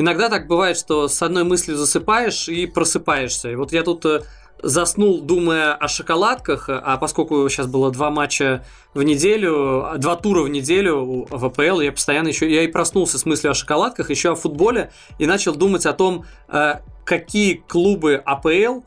иногда так бывает, что с одной мыслью засыпаешь и просыпаешься. И вот я тут э, заснул, думая о шоколадках, а поскольку сейчас было два матча в неделю, два тура в неделю в АПЛ, я постоянно еще, я и проснулся с мыслью о шоколадках, еще о футболе, и начал думать о том, э, какие клубы АПЛ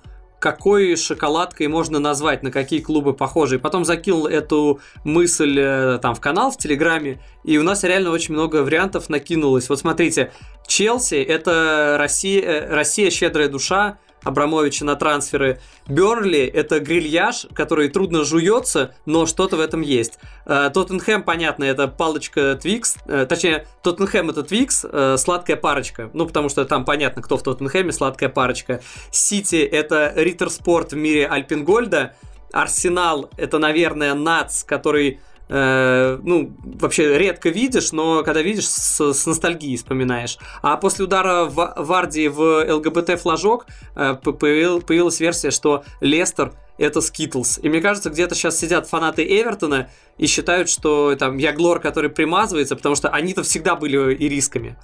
какой шоколадкой можно назвать, на какие клубы похожи. И потом закинул эту мысль э, там в канал, в Телеграме, и у нас реально очень много вариантов накинулось. Вот смотрите, Челси – это Россия, э, Россия щедрая душа, Абрамовича на трансферы. Бернли – это грильяж, который трудно жуется, но что-то в этом есть. Э, Тоттенхэм, понятно, это палочка Twix, э, точнее, Тоттенхэм – это Twix, э, сладкая парочка, ну, потому что там понятно, кто в Тоттенхэме, сладкая парочка. Сити – это Ritter Sport в мире Альпингольда, Арсенал – это, наверное, Nuts, который э, ну, вообще редко видишь, но когда видишь, с, с ностальгией вспоминаешь. А после удара в Варди в ЛГБТ-флажок э, появил, появилась версия, что Лестер это Skittles. И мне кажется, где-то сейчас сидят фанаты Эвертона и считают, что там Яглор, который примазывается, потому что они-то всегда были ирисками.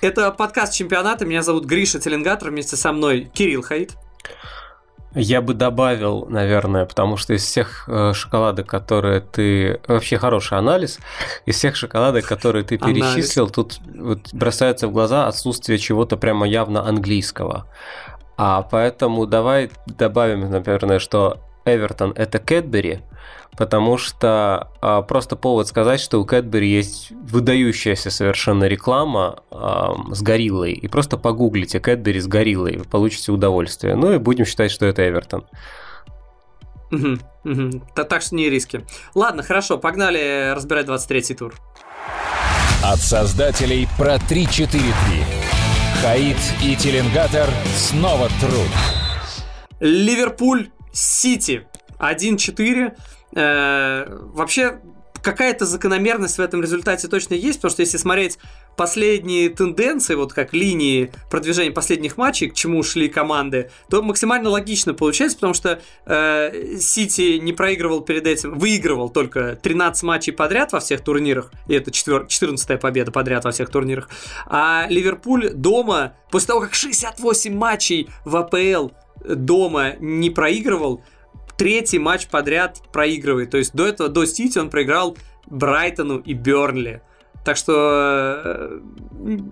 Это подкаст чемпионата. Меня зовут Гриша Теленгатор. Вместе со мной Кирилл Хаит. Я бы добавил, наверное, потому что из всех э, шоколадок, которые ты... Вообще хороший анализ. Из всех шоколадок, которые ты перечислил, анализ. тут вот бросается в глаза отсутствие чего-то прямо явно английского. А поэтому давай добавим, наверное, что Эвертон это Кэтбери, потому что а, просто повод сказать, что у Кэтбери есть выдающаяся совершенно реклама а, с гориллой. И просто погуглите Кэтбери с гориллой, вы получите удовольствие. Ну и будем считать, что это Эвертон. Угу, угу. Так что не риски. Ладно, хорошо, погнали разбирать 23-й тур. От создателей про 3-4-3. Хаид и Теленгатор снова труд. Ливерпуль Сити 1-4. Э, вообще, какая-то закономерность в этом результате точно есть, потому что если смотреть последние тенденции, вот как линии продвижения последних матчей, к чему шли команды, то максимально логично получается, потому что э, Сити не проигрывал перед этим, выигрывал только 13 матчей подряд во всех турнирах, и это 14-я победа подряд во всех турнирах, а Ливерпуль дома, после того, как 68 матчей в АПЛ дома не проигрывал, третий матч подряд проигрывает. То есть до этого, до Сити он проиграл Брайтону и Бернли. Так что э,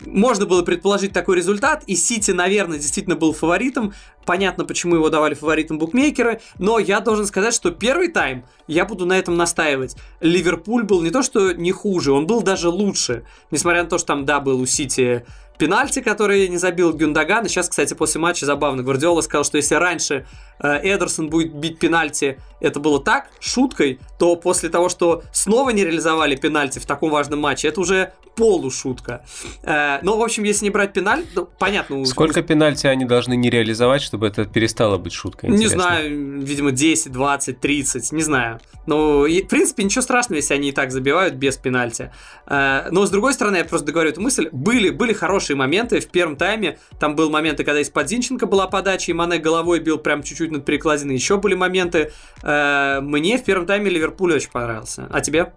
можно было предположить такой результат, и Сити, наверное, действительно был фаворитом. Понятно, почему его давали фаворитом букмекеры, но я должен сказать, что первый тайм, я буду на этом настаивать, Ливерпуль был не то что не хуже, он был даже лучше. Несмотря на то, что там, да, был у Сити пенальти, который не забил Гюндаган. И сейчас, кстати, после матча забавно, Гвардиола сказал, что если раньше э, Эдерсон будет бить пенальти, это было так, шуткой, то после того, что снова не реализовали пенальти в таком важном матче, это уже полушутка. Э, но, в общем, если не брать пенальти, ну, понятно. Сколько пенальти они должны не реализовать, чтобы это перестало быть шуткой? Интересно. Не знаю, видимо, 10, 20, 30, не знаю. Но, в принципе, ничего страшного, если они и так забивают без пенальти. Э, но, с другой стороны, я просто договорю эту мысль, были, были хорошие моменты в первом тайме. Там был моменты, когда из-под Зинченко была подача, и Мане головой бил прям чуть-чуть над перекладиной. Еще были моменты. Э, мне в первом тайме Ливерпуль очень понравился. А тебе?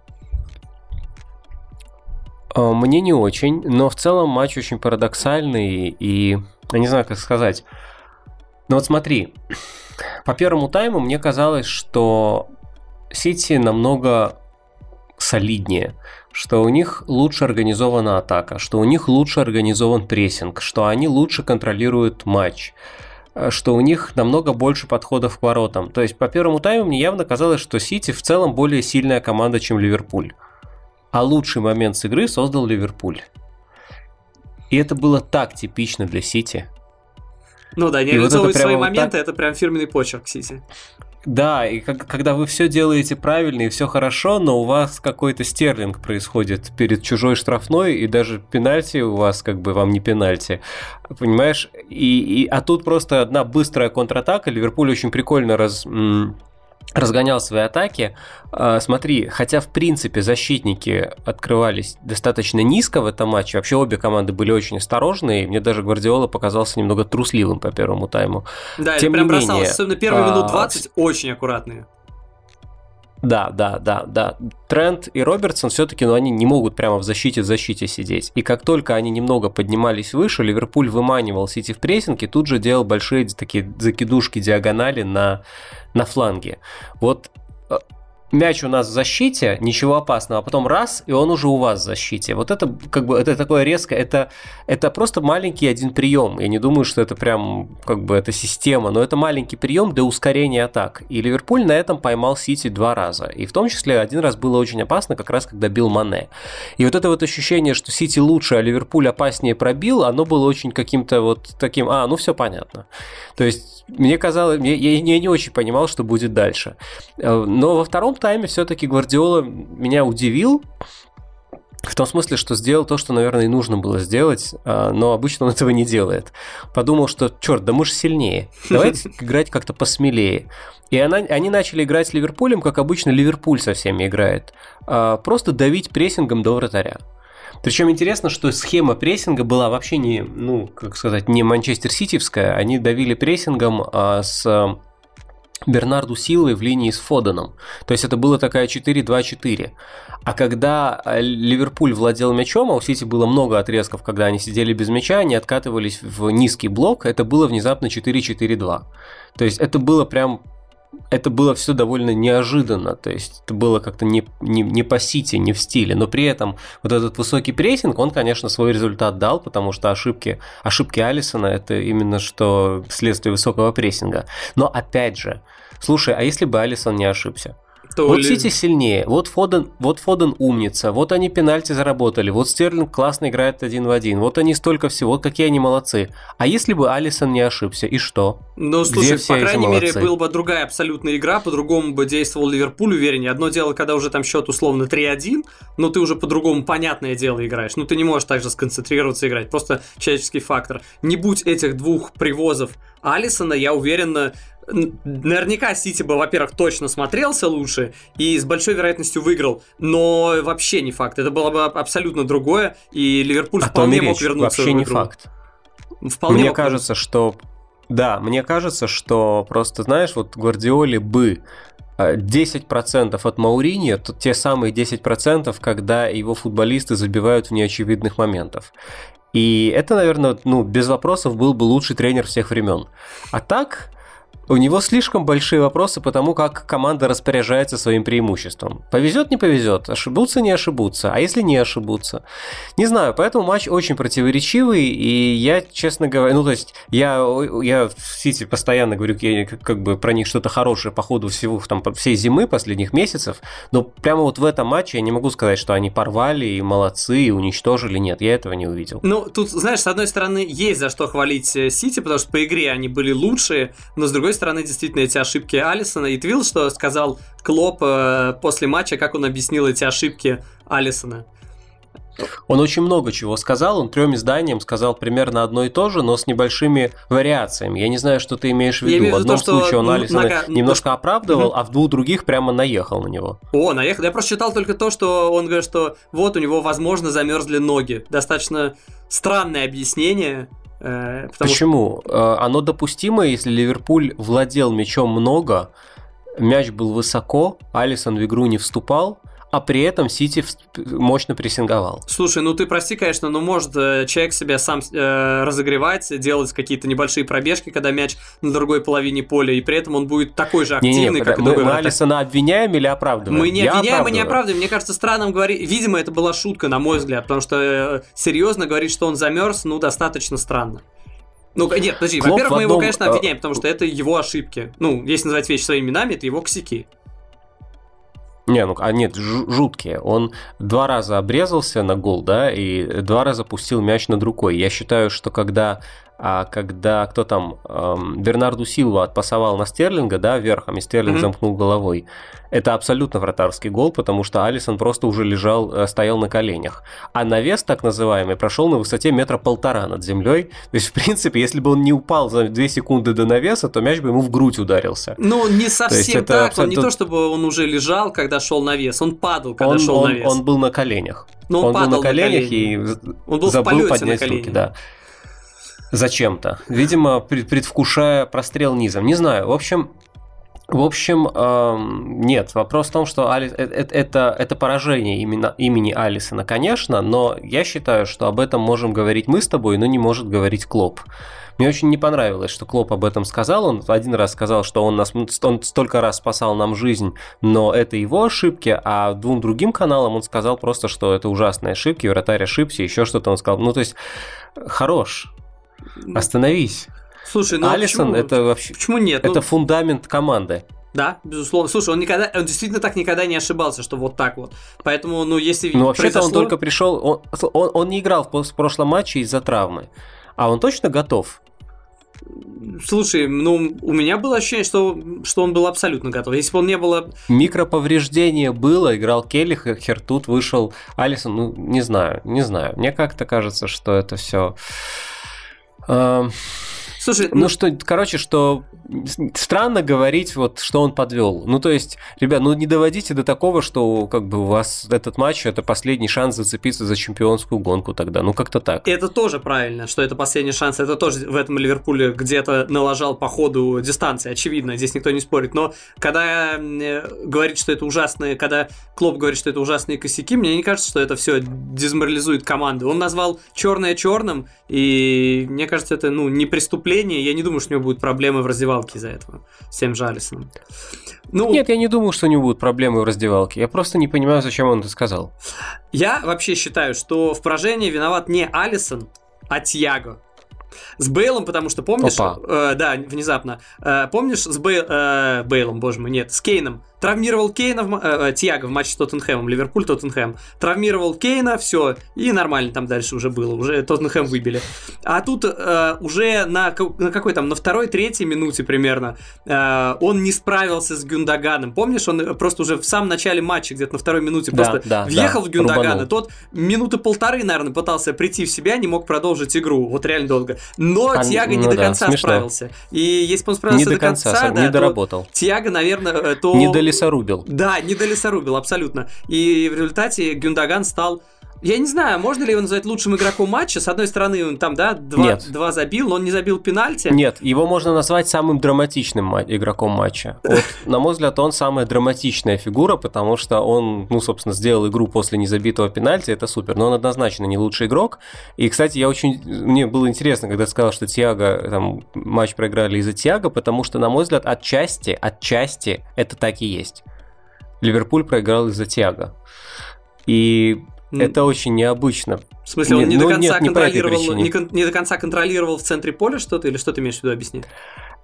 А, мне не очень, но в целом матч очень парадоксальный и, я не знаю, как сказать. Но вот смотри, по первому тайму мне казалось, что Сити намного солиднее, что у них лучше организована атака, что у них лучше организован прессинг, что они лучше контролируют матч, что у них намного больше подходов к воротам. То есть по первому тайму мне явно казалось, что Сити в целом более сильная команда, чем Ливерпуль а лучший момент с игры создал Ливерпуль. И это было так типично для Сити. Ну да, не реализовывать вот свои моменты, так... это прям фирменный почерк Сити. Да, и как, когда вы все делаете правильно и все хорошо, но у вас какой-то стерлинг происходит перед чужой штрафной, и даже пенальти у вас как бы вам не пенальти. Понимаешь? И, и, а тут просто одна быстрая контратака. Ливерпуль очень прикольно раз, разгонял свои атаки. А, смотри, хотя в принципе защитники открывались достаточно низко в этом матче, вообще обе команды были очень осторожные, мне даже Гвардиола показался немного трусливым по первому тайму. Да, Тем это прям бросалось, менее, особенно первые а... минут 20 очень аккуратные. Да, да, да, да. Трент и Робертсон все-таки, ну, они не могут прямо в защите в защите сидеть. И как только они немного поднимались выше, Ливерпуль выманивал Сити в прессинг и тут же делал большие такие закидушки диагонали на, на фланге. Вот э, мяч у нас в защите, ничего опасного, а потом раз, и он уже у вас в защите. Вот это как бы это такое резко, это, это просто маленький один прием. Я не думаю, что это прям как бы это система, но это маленький прием для ускорения атак. И Ливерпуль на этом поймал Сити два раза. И в том числе один раз было очень опасно, как раз когда бил Мане. И вот это вот ощущение, что Сити лучше, а Ливерпуль опаснее пробил, оно было очень каким-то вот таким, а, ну все понятно. То есть мне казалось, я, я, я не очень понимал, что будет дальше. Э, но во втором тайме все-таки Гвардиола меня удивил. В том смысле, что сделал то, что, наверное, и нужно было сделать, а, но обычно он этого не делает. Подумал, что, черт, да мы же сильнее. Давайте играть как-то посмелее. И она, они начали играть с Ливерпулем, как обычно Ливерпуль со всеми играет. А, просто давить прессингом до вратаря. Причем интересно, что схема прессинга была вообще не, ну, как сказать, не Манчестер Ситивская. Они давили прессингом а, с Бернарду Силой в линии с Фоденом. То есть это была такая 4-2-4. А когда э, Ливерпуль владел мячом, а у Сити было много отрезков, когда они сидели без мяча, они откатывались в низкий блок, это было внезапно 4-4-2. То есть это было прям это было все довольно неожиданно, то есть это было как-то не, не, не по сити, не в стиле, но при этом вот этот высокий прессинг, он, конечно, свой результат дал, потому что ошибки, ошибки Алисона это именно что следствие высокого прессинга. Но опять же, слушай, а если бы Алисон не ошибся? То вот ли... Сити сильнее, вот Фоден, вот Фоден умница, вот они пенальти заработали, вот Стерлинг классно играет один в один, вот они столько всего, вот какие они молодцы. А если бы Алисон не ошибся, и что? Ну, слушай, по крайней мере, была бы другая абсолютная игра, по-другому бы действовал Ливерпуль увереннее. Одно дело, когда уже там счет условно 3-1, но ты уже по-другому понятное дело играешь. Ну, ты не можешь также сконцентрироваться и играть, просто человеческий фактор. Не будь этих двух привозов Алисона, я уверен, наверняка Сити бы, во-первых, точно смотрелся лучше и с большой вероятностью выиграл, но вообще не факт. Это было бы абсолютно другое, и Ливерпуль а вполне мог вернуться вообще в игру. не факт. Вполне мне кажется, что да, мне кажется, что просто, знаешь, вот Гвардиоле бы 10% от Мауриньо, то те самые 10%, когда его футболисты забивают в неочевидных моментах. И это, наверное, ну, без вопросов был бы лучший тренер всех времен. А так, у него слишком большие вопросы по тому, как команда распоряжается своим преимуществом. Повезет, не повезет, ошибутся, не ошибутся, а если не ошибутся? Не знаю, поэтому матч очень противоречивый, и я, честно говоря, ну то есть я, я в Сити постоянно говорю я, как бы про них что-то хорошее по ходу всего, там, всей зимы, последних месяцев, но прямо вот в этом матче я не могу сказать, что они порвали и молодцы, и уничтожили, нет, я этого не увидел. Ну, тут, знаешь, с одной стороны, есть за что хвалить э, Сити, потому что по игре они были лучшие, но с другой стороны, действительно, эти ошибки Алисона. И Твилл, что сказал Клоп э, после матча, как он объяснил эти ошибки Алисона. Он очень много чего сказал, он трем изданиям сказал примерно одно и то же, но с небольшими вариациями. Я не знаю, что ты имеешь в виду. в одном то, случае он Алисона на... немножко оправдывал, угу. а в двух других прямо наехал на него. О, наехал. Я просто читал только то, что он говорит, что вот у него, возможно, замерзли ноги. Достаточно странное объяснение. Э, Почему? Что... Оно допустимо, если Ливерпуль владел мячом много, мяч был высоко, Алисон в игру не вступал, а при этом Сити мощно прессинговал. Слушай, ну ты прости, конечно, но может э, человек себя сам э, разогревать, делать какие-то небольшие пробежки, когда мяч на другой половине поля, и при этом он будет такой же активный, не, не, как мы, другой. Мы Алисона обвиняем или оправдываем? Мы не Я обвиняем и не оправдываем. Мне кажется, странным говорить. Видимо, это была шутка, на мой взгляд, потому что э, серьезно говорить, что он замерз, ну, достаточно странно. Ну, нет, подожди, во-первых, мы его, конечно, э, обвиняем, потому что это его ошибки. Ну, если называть вещи своими именами, это его косяки. Не, ну, а нет, жуткие. Он два раза обрезался на гол, да, и два раза пустил мяч над рукой. Я считаю, что когда а когда кто там, эм, Бернарду Силва отпасовал на Стерлинга, да, верхом, и Стерлинг mm-hmm. замкнул головой, это абсолютно вратарский гол, потому что Алисон просто уже лежал, э, стоял на коленях. А навес, так называемый, прошел на высоте метра полтора над землей. То есть, в принципе, если бы он не упал за 2 секунды до навеса, то мяч бы ему в грудь ударился. Ну, не совсем так. Абсолютно... Он не то, чтобы он уже лежал, когда шел навес, он падал, когда он, шел он, навес. Он был на коленях. Но он, он был на коленях на и он был забыл поднять на руки, да зачем-то. Видимо, предвкушая прострел низом. Не знаю. В общем, В общем, эм, нет, вопрос в том, что Али... это, это, это поражение именно, имени Алисона, конечно, но я считаю, что об этом можем говорить мы с тобой, но не может говорить Клоп. Мне очень не понравилось, что Клоп об этом сказал. Он один раз сказал, что он, нас, он столько раз спасал нам жизнь, но это его ошибки, а двум другим каналам он сказал просто, что это ужасные ошибки, вратарь ошибся, еще что-то он сказал. Ну, то есть, хорош, остановись. Слушай, ну Алисон почему, это вообще... Почему нет? Это Ну, фундамент команды. да, безусловно. Слушай, он никогда, он действительно так никогда не ошибался, что вот так вот. Поэтому, ну, если Ну, вообще-то он произошло- только пришел... Он, он, он не играл в прошлом матче из-за травмы. А он точно готов? Слушай, ну, у меня было ощущение, что, что он был абсолютно готов. Если бы он не было... Микроповреждение было, играл Келли, Хер тут вышел Алисон, ну, не знаю, не знаю. Мне как-то кажется, что это все... Um, Слушай, Ну что, короче, что странно говорить, вот, что он подвел. Ну, то есть, ребят, ну не доводите до такого, что как бы у вас этот матч это последний шанс зацепиться за чемпионскую гонку тогда. Ну, как-то так. Это тоже правильно, что это последний шанс. Это тоже в этом Ливерпуле где-то налажал по ходу дистанции, очевидно, здесь никто не спорит. Но когда э, говорит, что это ужасные, когда Клоп говорит, что это ужасные косяки, мне не кажется, что это все дезморализует команду. Он назвал черное черным, и мне кажется, это ну, не преступление. Я не думаю, что у него будут проблемы в раздевалке из-за этого с тем же Алисоном. Ну, Нет, я не думаю, что у него будут проблемы в раздевалке. Я просто не понимаю, зачем он это сказал. Я вообще считаю, что в поражении виноват не Алисон, а Тьяго. С Бейлом, потому что помнишь, Опа. э, да, внезапно, э, помнишь с Бей- э, Бейлом, боже мой, нет, с Кейном, травмировал Кейна, в, э, э, Тьяго в матче с Тоттенхэмом, Ливерпуль, Тоттенхэм, травмировал Кейна, все, и нормально там дальше уже было, уже Тоттенхэм выбили. А тут э, уже на, на какой там, на второй, третьей минуте примерно, э, он не справился с Гюндаганом, помнишь, он просто уже в самом начале матча, где-то на второй минуте, Да, просто да, въехал да, в Гюндагана, рубанул. тот минуты полторы, наверное, пытался прийти в себя, не мог продолжить игру, вот реально долго. Но А, Тьяго не ну до да, конца смешно. справился. И если бы он справился не до конца, сам- да, не доработал. Тьяго, наверное, э, то... Не долесорубил. Да, не долесорубил, абсолютно. И в результате Гюндаган стал... Я не знаю, можно ли его назвать лучшим игроком матча. С одной стороны, он там, да, два, Нет. два забил, но он не забил пенальти. Нет, его можно назвать самым драматичным ма- игроком матча. Вот, на мой взгляд, он самая драматичная фигура, потому что он, ну, собственно, сделал игру после незабитого пенальти, это супер. Но он однозначно не лучший игрок. И, кстати, я очень... Мне было интересно, когда ты сказал, что Тиаго, там, матч проиграли из-за Тиаго, потому что, на мой взгляд, отчасти, отчасти это так и есть. Ливерпуль проиграл из-за Тиаго. И это очень необычно. В смысле, он Нет, не, до ну, конца нет, не по этой контролировал, не, кон- не до конца контролировал в центре поля что-то, или что ты имеешь в виду, объясни?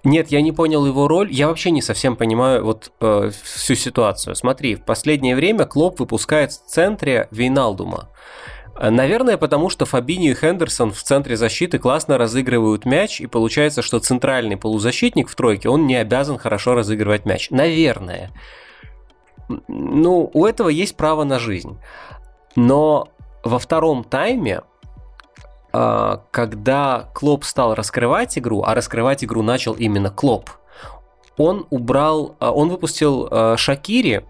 Нет, я не понял его роль. Я вообще не совсем понимаю вот э, всю ситуацию. Смотри, в последнее время Клоп выпускает в центре Вейналдума. Э, Наверное, потому что Фабинho и Хендерсон в центре защиты классно разыгрывают мяч, и получается, что центральный полузащитник в тройке, он не обязан хорошо разыгрывать мяч. Наверное. Ну, у этого есть право на жизнь. Но во втором тайме а, когда Клоп стал раскрывать игру, а раскрывать игру начал именно Клоп, он убрал, а, он выпустил а, Шакири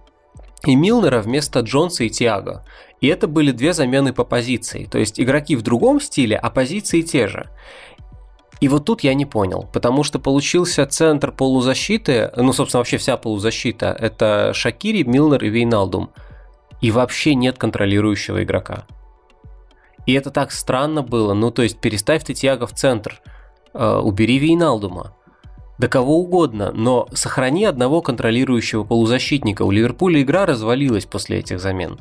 и Милнера вместо Джонса и Тиаго. И это были две замены по позиции. То есть игроки в другом стиле, а позиции те же. И вот тут я не понял, потому что получился центр полузащиты, ну, собственно, вообще вся полузащита, это Шакири, Милнер и Вейналдум. И вообще нет контролирующего игрока. И это так странно было. Ну, то есть, переставь ты Тиаго в центр, э, убери Вейналдума. Да кого угодно, но сохрани одного контролирующего полузащитника. У Ливерпуля игра развалилась после этих замен.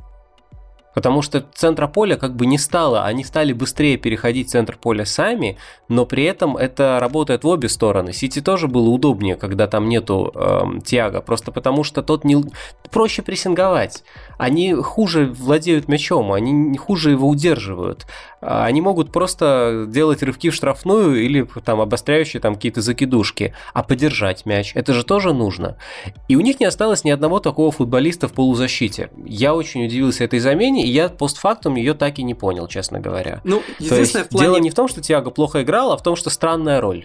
Потому что центра поля как бы не стало, они стали быстрее переходить в центр поля сами, но при этом это работает в обе стороны. Сити тоже было удобнее, когда там нету эм, Тиаго, просто потому что тот не проще прессинговать. Они хуже владеют мячом, они хуже его удерживают. А Они могут просто делать рывки в штрафную или там обостряющие там какие-то закидушки, а подержать мяч, это же тоже нужно. И у них не осталось ни одного такого футболиста в полузащите. Я очень удивился этой замене, и я постфактум ее так и не понял, честно говоря. Ну, То есть единственное, в плане... дело не в том, что Тиаго плохо играл, а в том, что странная роль.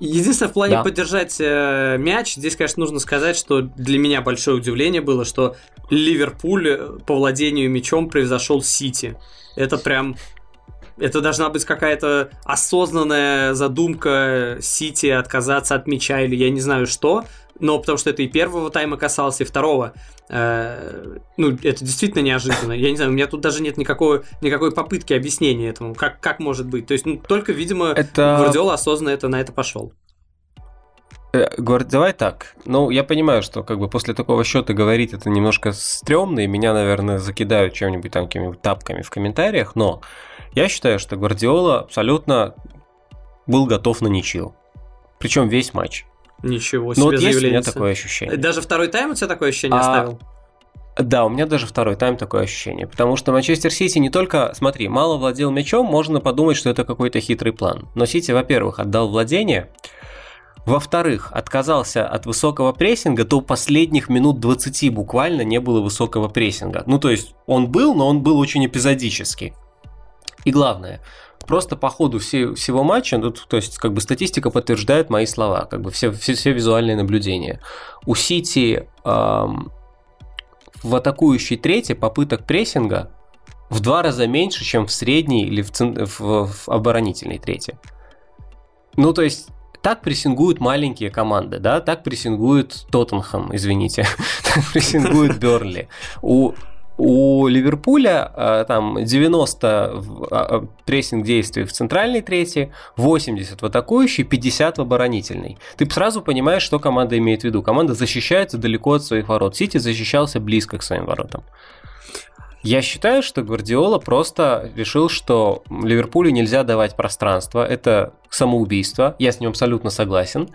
Единственное, в плане Да. поддержать э, мяч, здесь, конечно, нужно сказать, что для меня большое удивление было, что Ливерпуль э, по владению мячом превзошел Сити. Это прям... Это должна быть какая-то осознанная задумка Сити отказаться от мяча или я не знаю что, но потому что это и первого тайма касалось, и второго. Э, ну, это действительно неожиданно. Я не знаю, у меня тут даже нет никакой, никакой попытки объяснения этому, как, как может быть. То есть, ну, только, видимо, это... Гвардиола осознанно это, на это пошел. Э, Говорит, давай так. Ну, я понимаю, что как бы после такого счета говорить это немножко стрёмно, и меня, наверное, закидают чем-нибудь там какими-нибудь тапками в комментариях, но я считаю, что Гвардиола абсолютно был готов на ничью. Причем весь матч. Ничего себе Ну вот есть у меня такое ощущение. Даже второй тайм у тебя такое ощущение а... оставил? Да, у меня даже второй тайм такое ощущение. Потому что Манчестер Сити не только, смотри, мало владел мячом, можно подумать, что это какой-то хитрый план. Но Сити, во-первых, отдал владение, во-вторых, отказался от высокого прессинга, до последних минут 20 буквально не было высокого прессинга. Ну, то есть он был, но он был очень эпизодически. И главное, просто по ходу все, всего матча, ну, то есть как бы статистика подтверждает мои слова, как бы все, все, все визуальные наблюдения. У Сити эм, в атакующей трети попыток прессинга в два раза меньше, чем в средней или в, в, в оборонительной трети. Ну, то есть так прессингуют маленькие команды, да, так прессингует Тоттенхэм, извините, так прессингует Бернли. У у Ливерпуля э, там 90 э, э, прессинг действий в центральной трети, 80 в атакующей, 50 в оборонительной. Ты сразу понимаешь, что команда имеет в виду. Команда защищается далеко от своих ворот. Сити защищался близко к своим воротам. Я считаю, что Гвардиола просто решил, что Ливерпулю нельзя давать пространство. Это самоубийство. Я с ним абсолютно согласен.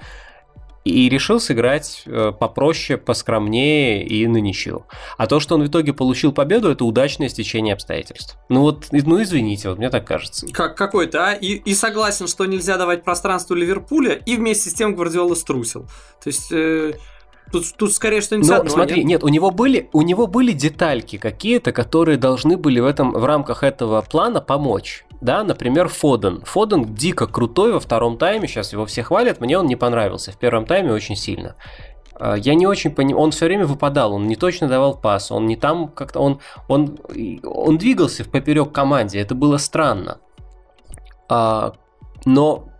И решил сыграть э, попроще, поскромнее и на ничью. А то, что он в итоге получил победу, это удачное стечение обстоятельств. Ну вот, ну извините, вот мне так кажется. Как какой-то, а? И, и согласен, что нельзя давать пространство Ливерпуля, и вместе с тем Гвардиола струсил. То есть... Э Тут, тут скорее что-нибудь Но, смотри, нет? нет, у него были, у него были детальки какие-то, которые должны были в этом в рамках этого плана помочь. Да, например, Фоден. Фоден дико крутой во втором тайме, сейчас его все хвалят, мне он не понравился. В первом тайме очень сильно. А, я не очень понимаю, он все время выпадал, он не точно давал пас, он не там как-то, он, он, он двигался в поперек команде, это было странно. А, но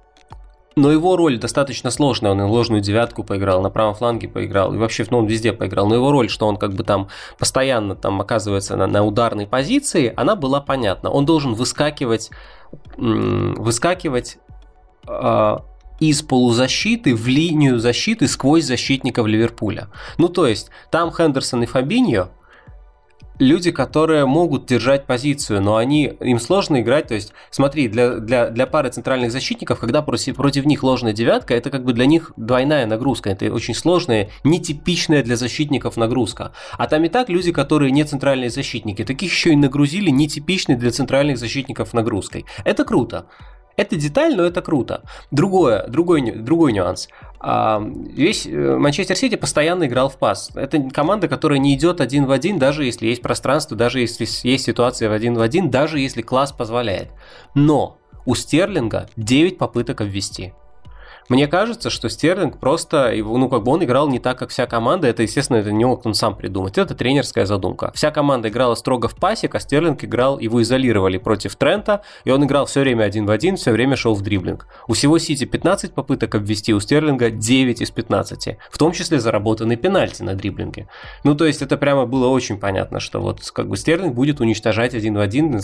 но его роль достаточно сложная. Он и ложную девятку поиграл, на правом фланге поиграл, и вообще, ну, он везде поиграл. Но его роль, что он как бы там постоянно там оказывается на, на ударной позиции, она была понятна. Он должен выскакивать, выскакивать э, из полузащиты в линию защиты сквозь защитников Ливерпуля. Ну, то есть, там Хендерсон и Фабиньо, люди, которые могут держать позицию, но они, им сложно играть. То есть, смотри, для, для, для пары центральных защитников, когда против, против них ложная девятка, это как бы для них двойная нагрузка. Это очень сложная, нетипичная для защитников нагрузка. А там и так люди, которые не центральные защитники, таких еще и нагрузили нетипичной для центральных защитников нагрузкой. Это круто. Это деталь, но это круто. Другое, другой, другой нюанс. А, весь э, Манчестер Сити постоянно играл в пас. Это команда, которая не идет один в один, даже если есть пространство, даже если есть ситуация в один в один, даже если класс позволяет. Но у Стерлинга 9 попыток обвести. Мне кажется, что Стерлинг просто, ну, как бы он играл не так, как вся команда. Это, естественно, это не мог он сам придумать. Это тренерская задумка. Вся команда играла строго в пасе, а Стерлинг играл, его изолировали против Трента, и он играл все время один в один, все время шел в дриблинг. У всего Сити 15 попыток обвести, у Стерлинга 9 из 15. В том числе заработанный пенальти на дриблинге. Ну, то есть это прямо было очень понятно, что вот как бы Стерлинг будет уничтожать один в один,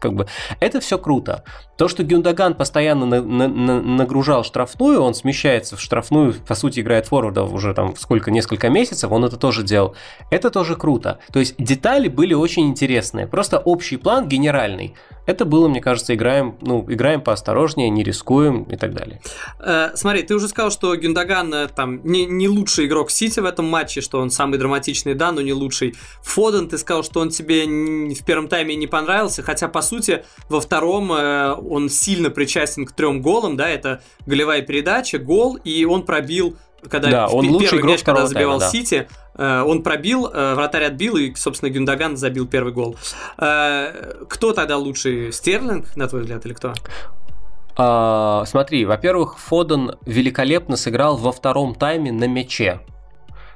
как бы это все круто. То, что Гюндаган постоянно на, на, на, нагружал штрафную, он смещается в штрафную, по сути, играет форварда уже там сколько, несколько месяцев, он это тоже делал. Это тоже круто. То есть детали были очень интересные. Просто общий план генеральный. Это было, мне кажется, играем, ну, играем поосторожнее, не рискуем и так далее. Э, смотри, ты уже сказал, что Гюндаган э, там не, не лучший игрок Сити в этом матче, что он самый драматичный, да, но не лучший. Фоден, ты сказал, что он тебе в первом тайме не понравился, хотя, по сути, во втором э, он сильно причастен к трем голам, да, это голевая передача, гол, и он пробил когда да, он первый мяч, когда забивал тайма, да. Сити, он пробил, э, вратарь отбил, и, собственно, Гюндаган забил первый гол. Э, кто тогда лучший? Стерлинг, на твой взгляд, или кто? А, смотри, во-первых, Фоден великолепно сыграл во втором тайме на мяче.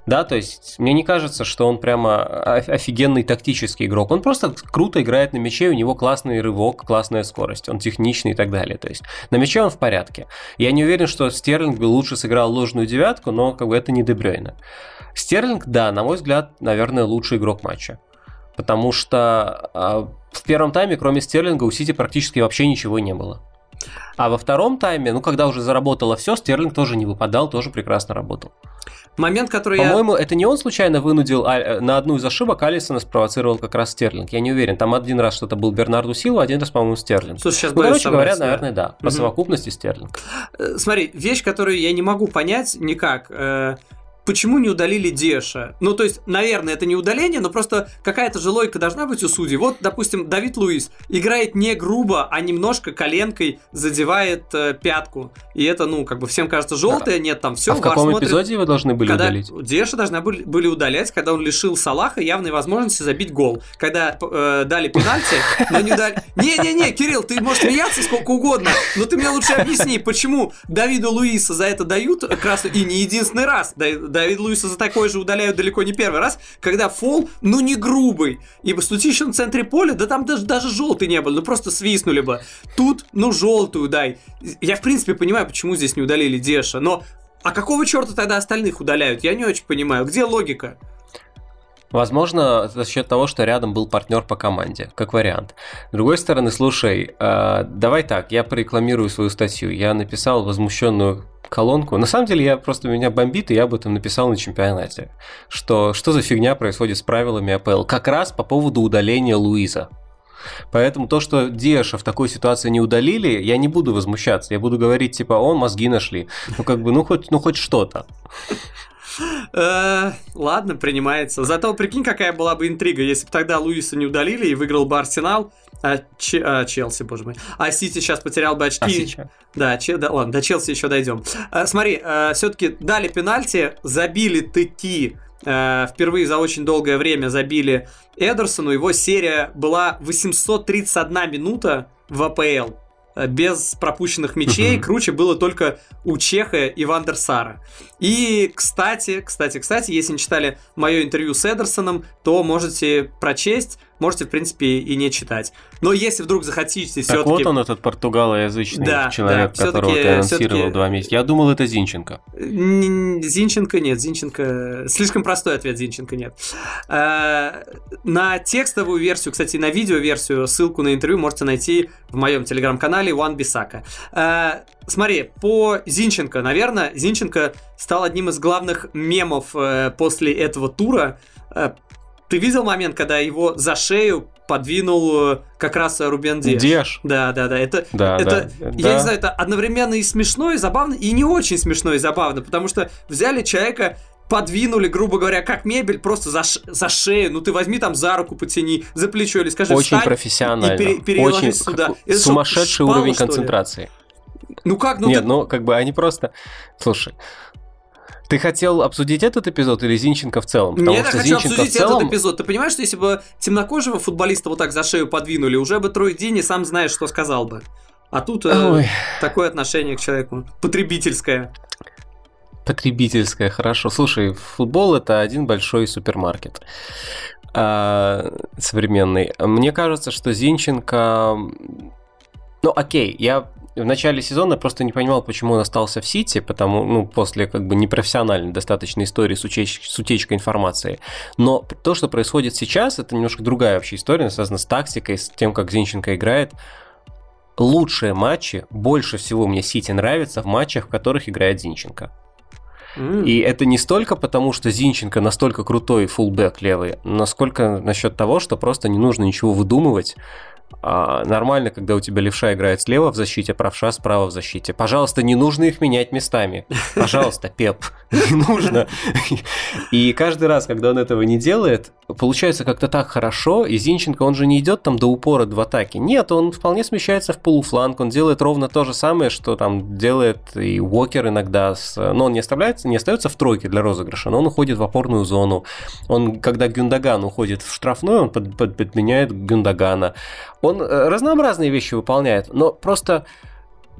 Да, то есть мне не кажется, что он прямо офигенный тактический игрок. Он просто круто играет на мяче, у него классный рывок, классная скорость, он техничный и так далее. То есть на мяче он в порядке. Я не уверен, что Стерлинг бы лучше сыграл ложную девятку, но как бы это не Дебрёйна. Стерлинг, да, на мой взгляд, наверное, лучший игрок матча. Потому что э, в первом тайме, кроме Стерлинга, у Сити практически вообще ничего не было. А во втором тайме, ну, когда уже заработало все, Стерлинг тоже не выпадал, тоже прекрасно работал. Момент, который По-моему, я... это не он случайно вынудил а, э, на одну из ошибок Алисона спровоцировал как раз Стерлинг. Я не уверен. Там один раз что-то был Бернарду Силу, один раз, по-моему, Стерлинг. Слушай, сейчас ну, короче говоря, да. наверное, да. По угу. совокупности Стерлинг. Э, смотри, вещь, которую я не могу понять никак. Э, почему не удалили Деша? Ну, то есть, наверное, это не удаление, но просто какая-то же логика должна быть у судей. Вот, допустим, Давид Луис играет не грубо, а немножко коленкой задевает э, пятку. И это, ну, как бы всем кажется желтое, нет, там все. А в каком смотрит, эпизоде вы должны были когда удалить? Деша должны были, были удалять, когда он лишил Салаха явной возможности забить гол. Когда э, дали пенальти, но не дали... Не-не-не, Кирилл, ты можешь смеяться сколько угодно, но ты мне лучше объясни, почему Давиду Луиса за это дают красную и не единственный раз Давид Луиса за такое же удаляют далеко не первый раз, когда фол, ну не грубый. Ибо в в центре поля, да там даже, даже желтый не был, ну просто свистнули бы. Тут, ну желтую дай. Я в принципе понимаю, почему здесь не удалили Деша, но а какого черта тогда остальных удаляют? Я не очень понимаю. Где логика? Возможно, за счет того, что рядом был партнер по команде, как вариант. С другой стороны, слушай, э, давай так, я порекламирую свою статью. Я написал возмущенную колонку. На самом деле, я просто меня бомбит, и я об этом написал на чемпионате. Что, что за фигня происходит с правилами АПЛ? Как раз по поводу удаления Луиза. Поэтому то, что Деша в такой ситуации не удалили, я не буду возмущаться. Я буду говорить, типа, он мозги нашли. Ну, как бы, ну, хоть, ну, хоть что-то. Э, ладно, принимается. Зато прикинь, какая была бы интрига, если бы тогда Луиса не удалили и выиграл бы Арсенал, а, Ч... а Челси, боже мой. А Сити сейчас потерял бы очки. А да, Ч... да, ладно, до Челси еще дойдем. А, смотри, а, все-таки дали пенальти, забили таки впервые за очень долгое время забили Эдерсону. Его серия была 831 минута в АПЛ. Э, без пропущенных мячей. Круче было только у Чеха и Вандерсара. И, кстати, кстати, кстати, если не читали мое интервью с Эдерсоном, то можете прочесть можете, в принципе, и не читать. Но если вдруг захотите все-таки... Так вот он, этот португалоязычный да, человек, да, которого ты анонсировал два месяца. Я думал, это Зинченко. Зинченко нет, Зинченко... Слишком простой ответ, Зинченко нет. А, на текстовую версию, кстати, на видео-версию, ссылку на интервью можете найти в моем телеграм-канале One Бисака. А, смотри, по Зинченко, наверное, Зинченко стал одним из главных мемов э, после этого тура, э, ты видел момент, когда его за шею подвинул э, как раз Рубен Деш? Деш. Да, да, да. Это, да, это да, я да. не знаю, это одновременно и смешно, и забавно, и не очень смешно и забавно, потому что взяли человека, подвинули, грубо говоря, как мебель, просто за, за шею. Ну ты возьми там за руку потяни, за плечо или скажи Очень профессионально. И пере, переложись очень сюда. Это сумасшедший шпала, уровень концентрации. Ну как? Ну Нет, ты... ну как бы они просто... Слушай, ты хотел обсудить этот эпизод или Зинченко в целом? Потому Нет, я хочу Зинченко обсудить целом... этот эпизод. Ты понимаешь, что если бы темнокожего футболиста вот так за шею подвинули, уже бы Трой Дини сам знаешь, что сказал бы. А тут э, такое отношение к человеку. Потребительское. Потребительское, хорошо. Слушай, футбол это один большой супермаркет а, современный. Мне кажется, что Зинченко... Ну, окей, я в начале сезона просто не понимал, почему он остался в Сити, потому, ну, после как бы непрофессиональной достаточно истории с, утеч- с утечкой информации. Но то, что происходит сейчас, это немножко другая вообще история, связана с тактикой, с тем, как Зинченко играет. Лучшие матчи, больше всего мне Сити нравится в матчах, в которых играет Зинченко. И это не столько потому, что Зинченко настолько крутой фулбэк левый, насколько насчет того, что просто не нужно ничего выдумывать, а, нормально, когда у тебя левша играет слева в защите, правша справа в защите. Пожалуйста, не нужно их менять местами. Пожалуйста, Пеп, не нужно. И каждый раз, когда он этого не делает, получается как-то так хорошо, и Зинченко, он же не идет там до упора в атаке. Нет, он вполне смещается в полуфланг, он делает ровно то же самое, что там делает и Уокер иногда. С... Но он не, оставляется, не остается в тройке для розыгрыша, но он уходит в опорную зону. Он, когда Гюндаган уходит в штрафной, он под, под, подменяет Гюндагана. Он э, разнообразные вещи выполняет, но просто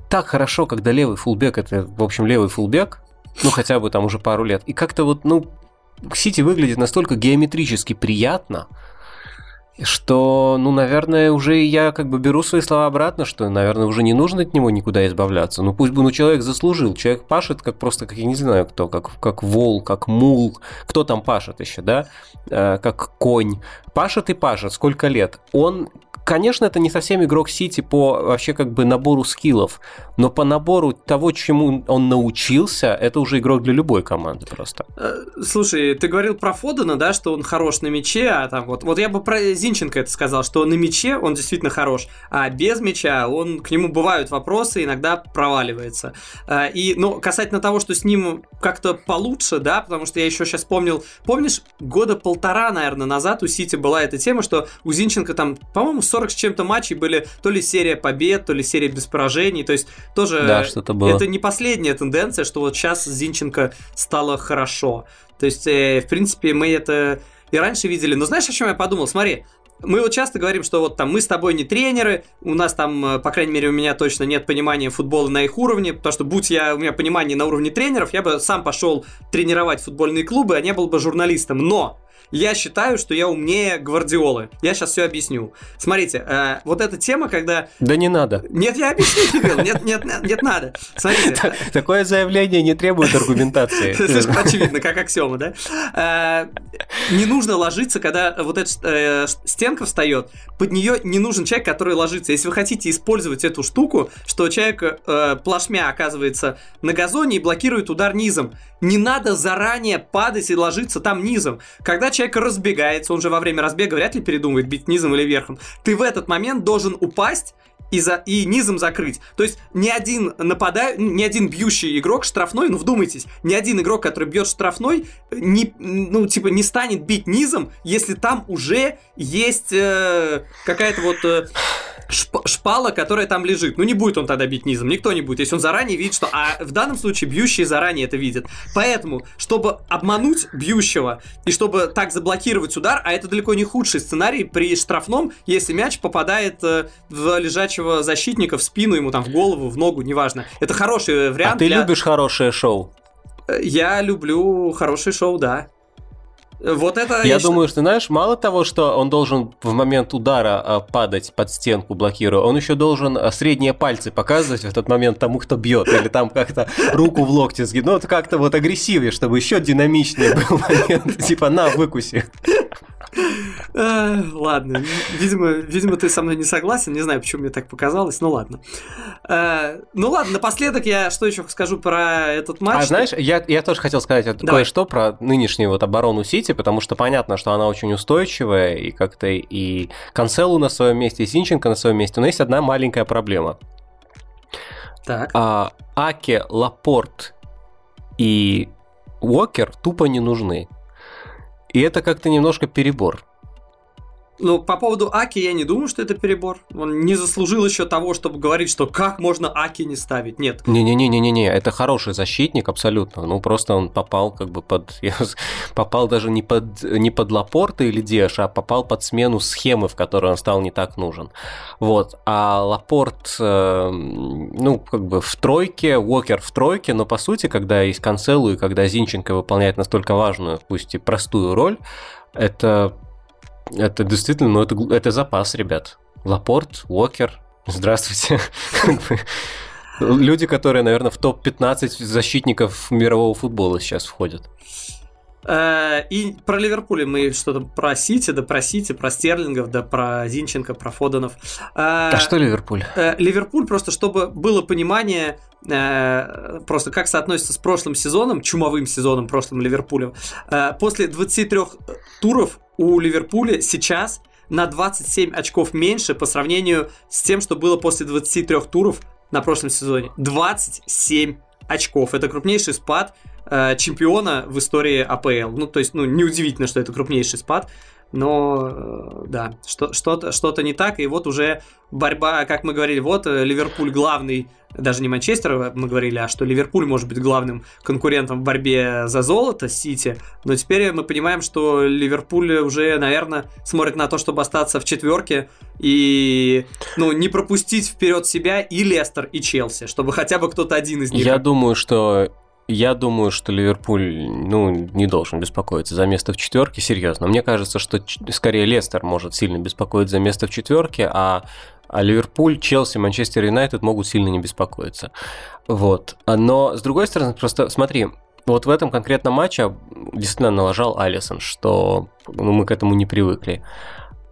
так хорошо, когда левый фулбек, это, в общем, левый фулбек, ну, хотя бы там уже пару лет, и как-то вот, ну, Сити выглядит настолько геометрически приятно, что, ну, наверное, уже я как бы беру свои слова обратно, что, наверное, уже не нужно от него никуда избавляться. Ну, пусть бы, ну, человек заслужил. Человек пашет как просто, как я не знаю кто, как, как вол, как мул. Кто там пашет еще, да? Э, как конь. Пашет и пашет. Сколько лет? Он Конечно, это не совсем игрок Сити по вообще как бы набору скиллов, но по набору того, чему он научился, это уже игрок для любой команды просто. Э, слушай, ты говорил про Фодена, да, что он хорош на мяче, а там вот, вот я бы про Зинченко это сказал, что на мяче он действительно хорош, а без мяча он, к нему бывают вопросы, иногда проваливается. Э, и, ну, касательно того, что с ним как-то получше, да, потому что я еще сейчас помнил, помнишь, года полтора, наверное, назад у Сити была эта тема, что у Зинченко там, по-моему, 40 с чем-то матчей были то ли серия побед, то ли серия без поражений. То есть тоже да, что-то было. это не последняя тенденция, что вот сейчас Зинченко стало хорошо. То есть, э, в принципе, мы это и раньше видели. Но знаешь, о чем я подумал? Смотри, мы вот часто говорим, что вот там мы с тобой не тренеры, у нас там, э, по крайней мере, у меня точно нет понимания футбола на их уровне, потому что будь я, у меня понимание на уровне тренеров, я бы сам пошел тренировать футбольные клубы, а не был бы журналистом. Но я считаю, что я умнее Гвардиолы. Я сейчас все объясню. Смотрите, э, вот эта тема, когда... Да не надо. Нет, я объясню тебе. Нет, нет, нет, нет надо. Смотрите. Такое заявление не требует аргументации. Очевидно, как аксиома, да? Э, не нужно ложиться, когда вот эта э, стенка встает. Под нее не нужен человек, который ложится. Если вы хотите использовать эту штуку, что человек э, плашмя оказывается на газоне и блокирует удар низом, не надо заранее падать и ложиться там низом. Когда человек разбегается, он же во время разбега вряд ли передумывает бить низом или верхом, ты в этот момент должен упасть и, за, и низом закрыть. То есть ни один нападая, ни один бьющий игрок штрафной, ну вдумайтесь, ни один игрок, который бьет штрафной, не, ну типа не станет бить низом, если там уже есть э, какая-то вот э, шп- шпала, которая там лежит. Ну не будет он тогда бить низом, никто не будет, если он заранее видит, что... А в данном случае бьющие заранее это видят. Поэтому, чтобы обмануть бьющего и чтобы так заблокировать удар, а это далеко не худший сценарий при штрафном, если мяч попадает э, в лежачего защитника в спину, ему там в голову, в ногу, неважно. Это хороший вариант. А ты для... любишь хорошее шоу? Я люблю хорошее шоу, да. Вот это... Я, я думаю, что, знаешь, мало того, что он должен в момент удара а, падать под стенку, блокируя, он еще должен а, средние пальцы показывать в этот момент тому, кто бьет, или там как-то руку в локте сгибать. Ну, это как-то вот агрессивнее, чтобы еще динамичнее был момент. Типа, на, выкуси. Ладно, видимо, видимо, ты со мной не согласен, не знаю, почему мне так показалось, ну ладно. Э, ну ладно, напоследок я что еще скажу про этот матч. А знаешь, я, я тоже хотел сказать кое-что про нынешнюю вот оборону Сити, потому что понятно, что она очень устойчивая, и как-то и Канцелу на своем месте, и Синченко на своем месте, но есть одна маленькая проблема. Так. А, Аке, Лапорт и Уокер тупо не нужны. И это как-то немножко перебор. Ну, по поводу Аки я не думаю, что это перебор. Он не заслужил еще того, чтобы говорить, что как можно Аки не ставить. Нет. Не-не-не-не-не, это хороший защитник абсолютно. Ну, просто он попал как бы под... попал даже не под, не под Лапорта или Деш, а попал под смену схемы, в которой он стал не так нужен. Вот. А Лапорт, э, ну, как бы в тройке, Уокер в тройке, но по сути, когда есть Канцелу и когда Зинченко выполняет настолько важную, пусть и простую роль, это это действительно, ну это, это запас, ребят. Лапорт, Уокер, здравствуйте. Люди, которые, наверное, в топ-15 защитников мирового футбола сейчас входят. Э, и про Ливерпуль мы что-то про Сити, да про Сити, про Стерлингов, да про Зинченко, про Фоденов. Э, а что Ливерпуль? Э, Ливерпуль, просто чтобы было понимание, просто как соотносится с прошлым сезоном, чумовым сезоном прошлым Ливерпулем. После 23 туров у Ливерпуля сейчас на 27 очков меньше по сравнению с тем, что было после 23 туров на прошлом сезоне. 27 очков. Это крупнейший спад э, чемпиона в истории АПЛ. Ну, то есть, ну, неудивительно, что это крупнейший спад но э, да, что, что-то, что-то не так, и вот уже борьба, как мы говорили, вот э, Ливерпуль главный, даже не Манчестер э, мы говорили, а что Ливерпуль может быть главным конкурентом в борьбе за золото Сити, но теперь мы понимаем, что Ливерпуль уже, наверное, смотрит на то, чтобы остаться в четверке и, ну, не пропустить вперед себя и Лестер, и Челси, чтобы хотя бы кто-то один из них... Я думаю, что я думаю, что Ливерпуль ну, не должен беспокоиться за место в четверке, серьезно. Мне кажется, что скорее Лестер может сильно беспокоить за место в четверке, а а Ливерпуль, Челси, Манчестер Юнайтед могут сильно не беспокоиться. Вот. Но, с другой стороны, просто смотри, вот в этом конкретном матче действительно налажал Алисон, что ну, мы к этому не привыкли.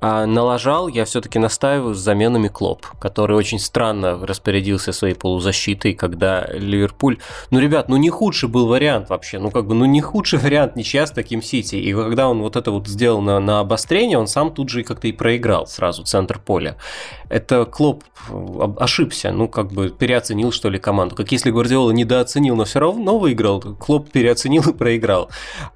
А налажал я все-таки настаиваю с заменами Клоп, который очень странно распорядился своей полузащитой, когда Ливерпуль... Ну, ребят, ну не худший был вариант вообще, ну как бы, ну не худший вариант ничья с таким Сити. И когда он вот это вот сделал на, на обострение, он сам тут же как-то и проиграл сразу центр поля. Это Клоп ошибся, ну как бы переоценил что ли команду. Как если Гвардиола недооценил, но все равно выиграл, Клоп переоценил и проиграл.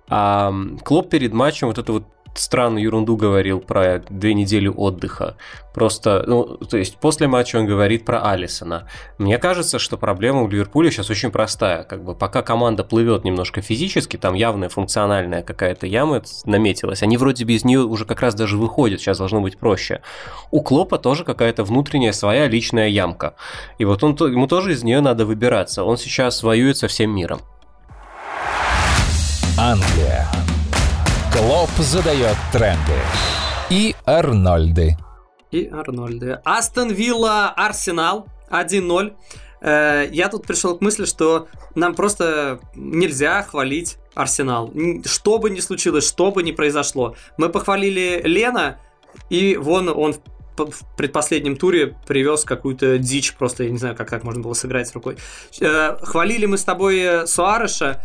А Клоп перед матчем вот это вот странную ерунду говорил про две недели отдыха. Просто, ну, то есть после матча он говорит про Алисона. Мне кажется, что проблема у Ливерпуля сейчас очень простая. Как бы пока команда плывет немножко физически, там явная функциональная какая-то яма наметилась, они вроде без нее уже как раз даже выходят, сейчас должно быть проще. У Клопа тоже какая-то внутренняя своя личная ямка. И вот он, ему тоже из нее надо выбираться. Он сейчас воюет со всем миром. Англия. Клоп задает тренды. И Арнольды. И Арнольды. Астон Вилла, Арсенал 1-0. Э, я тут пришел к мысли, что нам просто нельзя хвалить Арсенал. Что бы ни случилось, что бы ни произошло. Мы похвалили Лена, и вон он в предпоследнем туре привез какую-то дичь, просто я не знаю, как так можно было сыграть с рукой. Э, хвалили мы с тобой Суареша,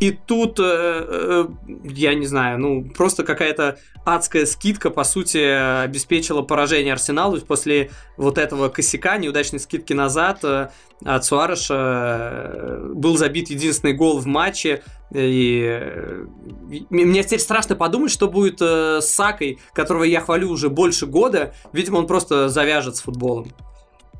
и тут, э, э, я не знаю, ну, просто какая-то адская скидка, по сути, обеспечила поражение Арсеналу после вот этого косяка, неудачной скидки назад э, от Суареша был забит единственный гол в матче, и мне теперь страшно подумать, что будет с Сакой, которого я хвалю уже больше года. Видимо, он просто завяжет с футболом.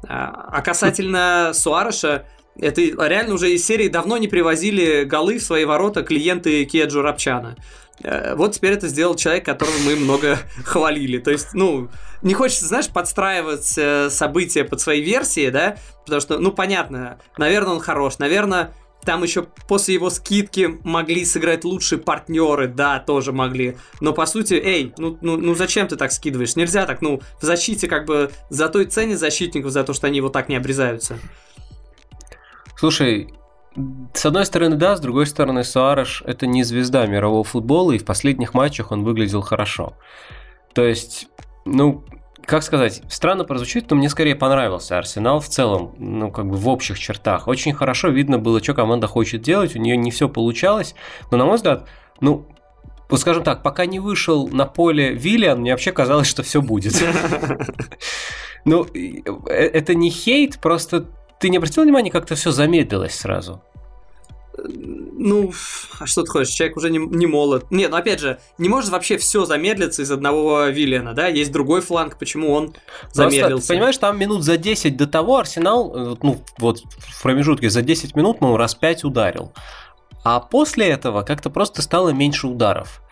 А, а касательно Суареша, это реально уже из серии давно не привозили голы в свои ворота клиенты Кеджу Рапчана. Э, вот теперь это сделал человек, которого мы много хвалили. То есть, ну, не хочется, знаешь, подстраивать э, события под свои версии, да, потому что, ну, понятно, наверное, он хорош, наверное, там еще после его скидки могли сыграть лучшие партнеры, да, тоже могли. Но по сути, эй, ну, ну, ну зачем ты так скидываешь? Нельзя так, ну, в защите как бы за той цене защитников, за то, что они вот так не обрезаются. Слушай, с одной стороны, да, с другой стороны, Суареш – это не звезда мирового футбола, и в последних матчах он выглядел хорошо. То есть, ну, как сказать, странно прозвучит, но мне скорее понравился Арсенал в целом, ну, как бы в общих чертах. Очень хорошо видно было, что команда хочет делать, у нее не все получалось, но, на мой взгляд, ну, вот скажем так, пока не вышел на поле Виллиан, мне вообще казалось, что все будет. Ну, э, это не хейт, просто ты не обратил внимания, как-то все замедлилось сразу? Ну, а что ты хочешь? Человек уже не, не молод. Нет, ну опять же, не может вообще все замедлиться из одного Виллиана, да? Есть другой фланг, почему он замедлился. Просто, понимаешь, там минут за 10 до того Арсенал, э, ну, вот в промежутке за 10 минут, ну, раз 5 ударил. А после этого как-то просто стало меньше ударов.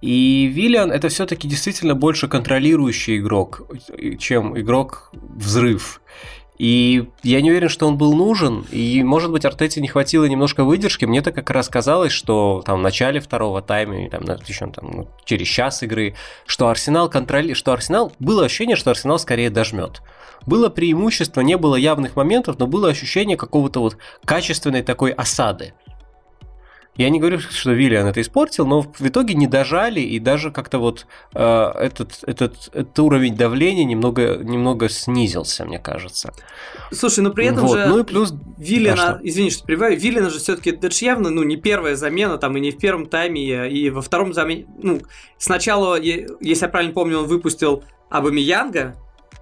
И Виллиан это все-таки действительно больше контролирующий игрок, чем игрок взрыв. И я не уверен, что он был нужен, и, может быть, Артете не хватило немножко выдержки. Мне-то как раз казалось, что там в начале второго тайма, там, еще там, ну, через час игры, что Арсенал контролирует, что Арсенал, было ощущение, что Арсенал скорее дожмет. Было преимущество, не было явных моментов, но было ощущение какого-то вот качественной такой осады. Я не говорю, что Виллиан это испортил, но в итоге не дожали, и даже как-то вот э, этот, этот, этот уровень давления немного, немного снизился, мне кажется. Слушай, ну при этом вот. же ну и плюс... Виллиана, да, извини, что прибавил, Виллиана же все-таки, это же явно ну, не первая замена, там, и не в первом тайме, и во втором замене. Ну, сначала, если я правильно помню, он выпустил Абамиянга,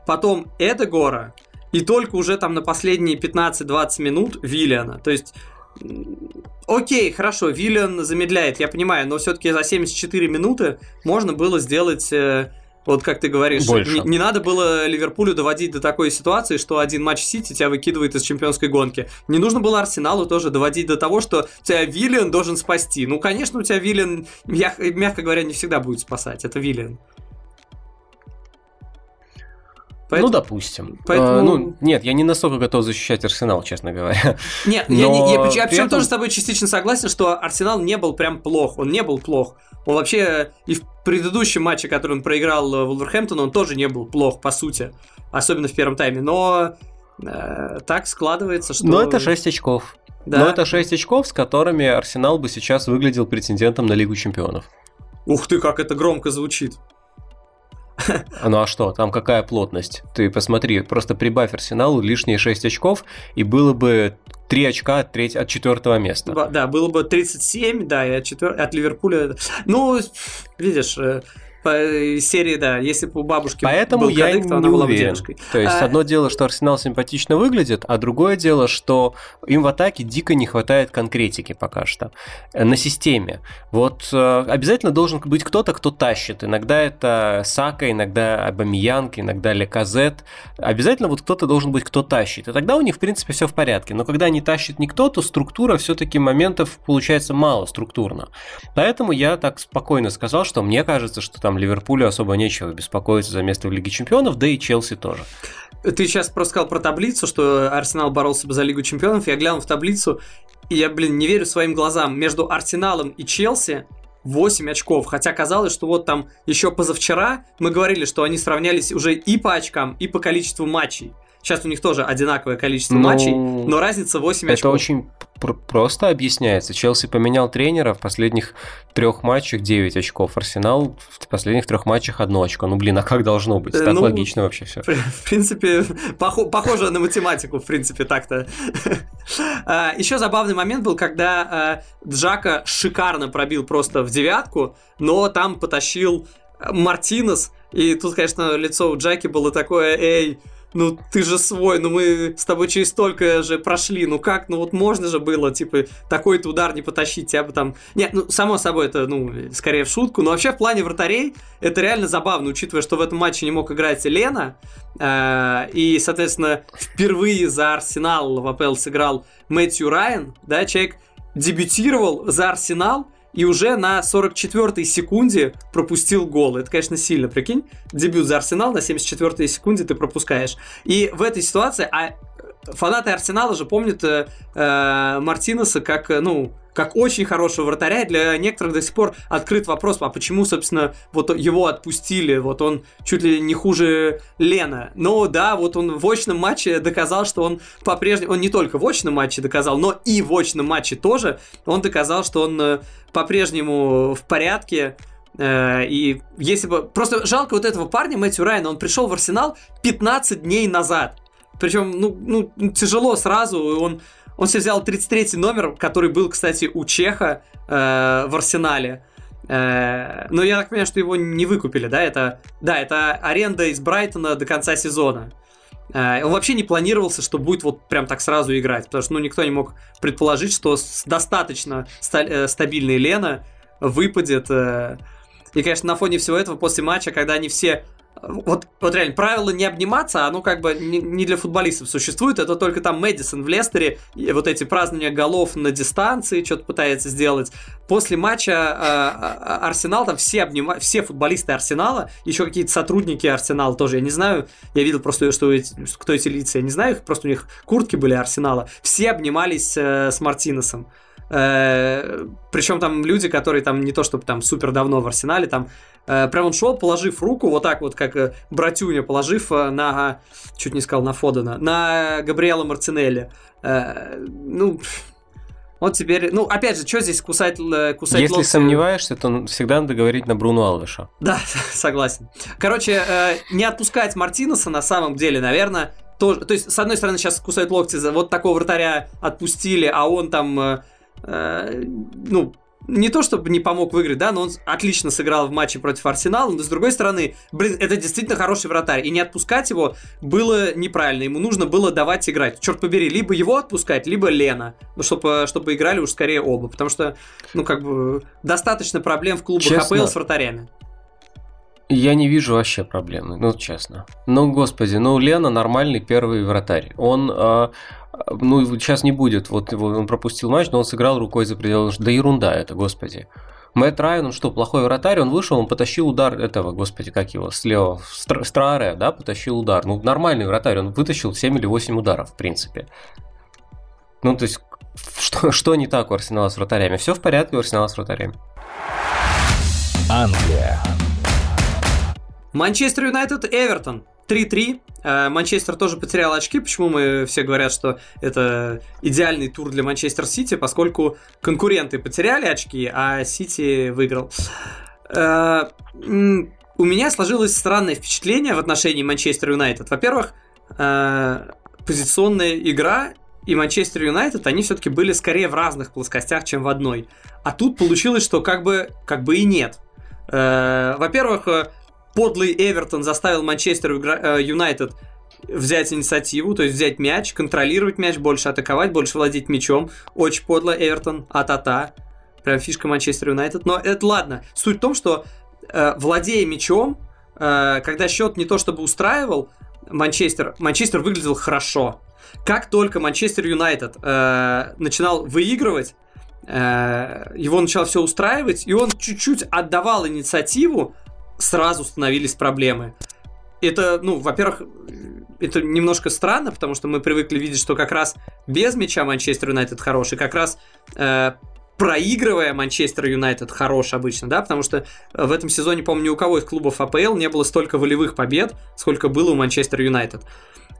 потом Эдегора, и только уже там на последние 15-20 минут Виллиана. То есть Окей, хорошо, Виллиан замедляет, я понимаю, но все-таки за 74 минуты можно было сделать, э, вот как ты говоришь, не, не надо было Ливерпулю доводить до такой ситуации, что один матч Сити тебя выкидывает из чемпионской гонки. Не нужно было Арсеналу тоже доводить до того, что тебя Виллиан должен спасти. Ну, конечно, у тебя Виллиан, мягко говоря, не всегда будет спасать, это Виллиан. Поэтому, ну, допустим. Поэтому... А, ну, нет, я не настолько готов защищать Арсенал, честно говоря. Нет, Но я, не, я, я причем этом... тоже с тобой частично согласен, что Арсенал не был прям плох. Он не был плох. Он вообще и в предыдущем матче, который он проиграл э, Вулверхэмптону, он тоже не был плох, по сути. Особенно в первом тайме. Но э, так складывается, что... Но это 6 очков. Да. Но это 6 очков, с которыми Арсенал бы сейчас выглядел претендентом на Лигу Чемпионов. Ух ты, как это громко звучит. Ну а что, там какая плотность? Ты посмотри, просто прибавь Арсеналу лишние 6 очков, и было бы 3 очка от, треть, от четвертого места. Да, было бы 37, да, и от, четвер... от Ливерпуля. Ну, видишь, э, по серии, да, если бы у бабушки Поэтому был я кадык, то она не была бы девушкой. То есть, а... одно дело, что Арсенал симпатично выглядит, а другое дело, что им в атаке дико не хватает конкретики пока что э, на системе. Вот э, обязательно должен быть кто-то, кто тащит. Иногда это Сака, иногда Абамиянг, иногда Леказет. Обязательно вот кто-то должен быть, кто тащит. И тогда у них, в принципе, все в порядке. Но когда не тащит никто, то структура все-таки моментов получается мало структурно. Поэтому я так спокойно сказал, что мне кажется, что там Ливерпулю особо нечего беспокоиться за место в Лиге Чемпионов, да и Челси тоже. Ты сейчас просто сказал про таблицу, что Арсенал боролся бы за Лигу Чемпионов. Я глянул в таблицу, и я, блин, не верю своим глазам. Между Арсеналом и Челси 8 очков. Хотя казалось, что вот там еще позавчера мы говорили, что они сравнялись уже и по очкам, и по количеству матчей. Сейчас у них тоже одинаковое количество ну, матчей, но разница 8 очков. Это очень пр- просто объясняется. Челси поменял тренера в последних трех матчах 9 очков. Арсенал в последних трех матчах одно очко. Ну, блин, а как должно быть? Так ну, логично вообще все. В принципе, пох- похоже на математику, в принципе, так-то. А, Еще забавный момент был, когда а, Джака шикарно пробил просто в девятку, но там потащил Мартинес, и тут, конечно, лицо у Джаки было такое, эй, ну ты же свой, ну мы с тобой через столько же прошли, ну как, ну вот можно же было, типа, такой-то удар не потащить, тебя бы там... Нет, ну, само собой, это, ну, скорее в шутку, но вообще в плане вратарей это реально забавно, учитывая, что в этом матче не мог играть Лена, э, и, соответственно, впервые за Арсенал в АПЛ сыграл Мэтью Райан, да, человек дебютировал за Арсенал, и уже на 44-й секунде пропустил гол. Это, конечно, сильно, прикинь. Дебют за Арсенал на 74-й секунде ты пропускаешь. И в этой ситуации, а фанаты Арсенала же помнят э, э, Мартинеса как, э, ну, как очень хорошего вратаря. Для некоторых до сих пор открыт вопрос, а почему, собственно, вот его отпустили, вот он чуть ли не хуже Лена. Но да, вот он в очном матче доказал, что он по-прежнему, он не только в очном матче доказал, но и в очном матче тоже, он доказал, что он э, по-прежнему в порядке, э, и если бы... Просто жалко вот этого парня, Мэтью Райана, он пришел в Арсенал 15 дней назад. Причем, ну, ну, тяжело сразу, он, он себе взял 33 номер, который был, кстати, у Чеха э, в Арсенале. Э, но я так понимаю, что его не выкупили, да? Это, да, это аренда из Брайтона до конца сезона. Э, он вообще не планировался, что будет вот прям так сразу играть, потому что ну, никто не мог предположить, что достаточно ста- э, стабильный Лена выпадет. Э, и, конечно, на фоне всего этого после матча, когда они все вот, вот реально, правило не обниматься, оно как бы не, не для футболистов существует, это только там Мэдисон в Лестере, и вот эти празднования голов на дистанции что-то пытается сделать. После матча э, Арсенал, там все обнимают, все футболисты Арсенала, еще какие-то сотрудники Арсенала тоже, я не знаю, я видел просто, что эти, кто эти лица, я не знаю их, просто у них куртки были Арсенала, все обнимались э, с Мартинесом. Э, причем там люди, которые там не то чтобы там супер давно в Арсенале, там э, прям он шел, положив руку, вот так вот, как э, братюня, положив э, на, чуть не сказал, на Фодена, на Габриэла Марцинелли. Э, ну, вот теперь, ну, опять же, что здесь кусать, э, кусать Если локти? сомневаешься, то всегда надо говорить на Бруно Алвеша. Да, согласен. Короче, э, не отпускать Мартинеса на самом деле, наверное, тоже... То есть, с одной стороны, сейчас кусают локти, за вот такого вратаря отпустили, а он там... Э, э, ну, не то чтобы не помог выиграть, да, но он отлично сыграл в матче против Арсенала, но с другой стороны, блин, это действительно хороший вратарь, и не отпускать его было неправильно, ему нужно было давать играть. Черт побери, либо его отпускать, либо Лена, ну, чтобы, чтобы играли уж скорее оба, потому что, ну, как бы, достаточно проблем в клубах Честно, АПЛ с вратарями. Я не вижу вообще проблемы, ну, честно. Ну, господи, ну, Лена нормальный первый вратарь. Он э, ну, сейчас не будет, вот он пропустил матч, но он сыграл рукой за пределы, да ерунда это, господи. Мэтт Райан, он что, плохой вратарь, он вышел, он потащил удар этого, господи, как его, слева, Страре, да, потащил удар. Ну, нормальный вратарь, он вытащил 7 или 8 ударов, в принципе. Ну, то есть, что, что не так у Арсенала с вратарями? Все в порядке у Арсенала с вратарями. Англия. Манчестер Юнайтед, Эвертон. 3-3. Э, Манчестер тоже потерял очки. Почему мы все говорят, что это идеальный тур для Манчестер Сити? Поскольку конкуренты потеряли очки, а Сити выиграл. Э, у меня сложилось странное впечатление в отношении Манчестер Юнайтед. Во-первых, э, позиционная игра и Манчестер Юнайтед, они все-таки были скорее в разных плоскостях, чем в одной. А тут получилось, что как бы, как бы и нет. Во-первых, подлый Эвертон заставил Манчестер э, Юнайтед взять инициативу, то есть взять мяч, контролировать мяч, больше атаковать, больше владеть мячом. Очень подло Эвертон, а-та-та. Прям фишка Манчестер Юнайтед. Но это ладно. Суть в том, что э, владея мячом, э, когда счет не то чтобы устраивал, Манчестер, Манчестер выглядел хорошо. Как только Манчестер Юнайтед э, начинал выигрывать, э, его начало все устраивать, и он чуть-чуть отдавал инициативу, сразу становились проблемы. Это, ну, во-первых, это немножко странно, потому что мы привыкли видеть, что как раз без мяча Манчестер Юнайтед хороший, как раз э, проигрывая Манчестер Юнайтед хорош обычно, да, потому что в этом сезоне, помню, ни у кого из клубов АПЛ не было столько волевых побед, сколько было у Манчестер Юнайтед.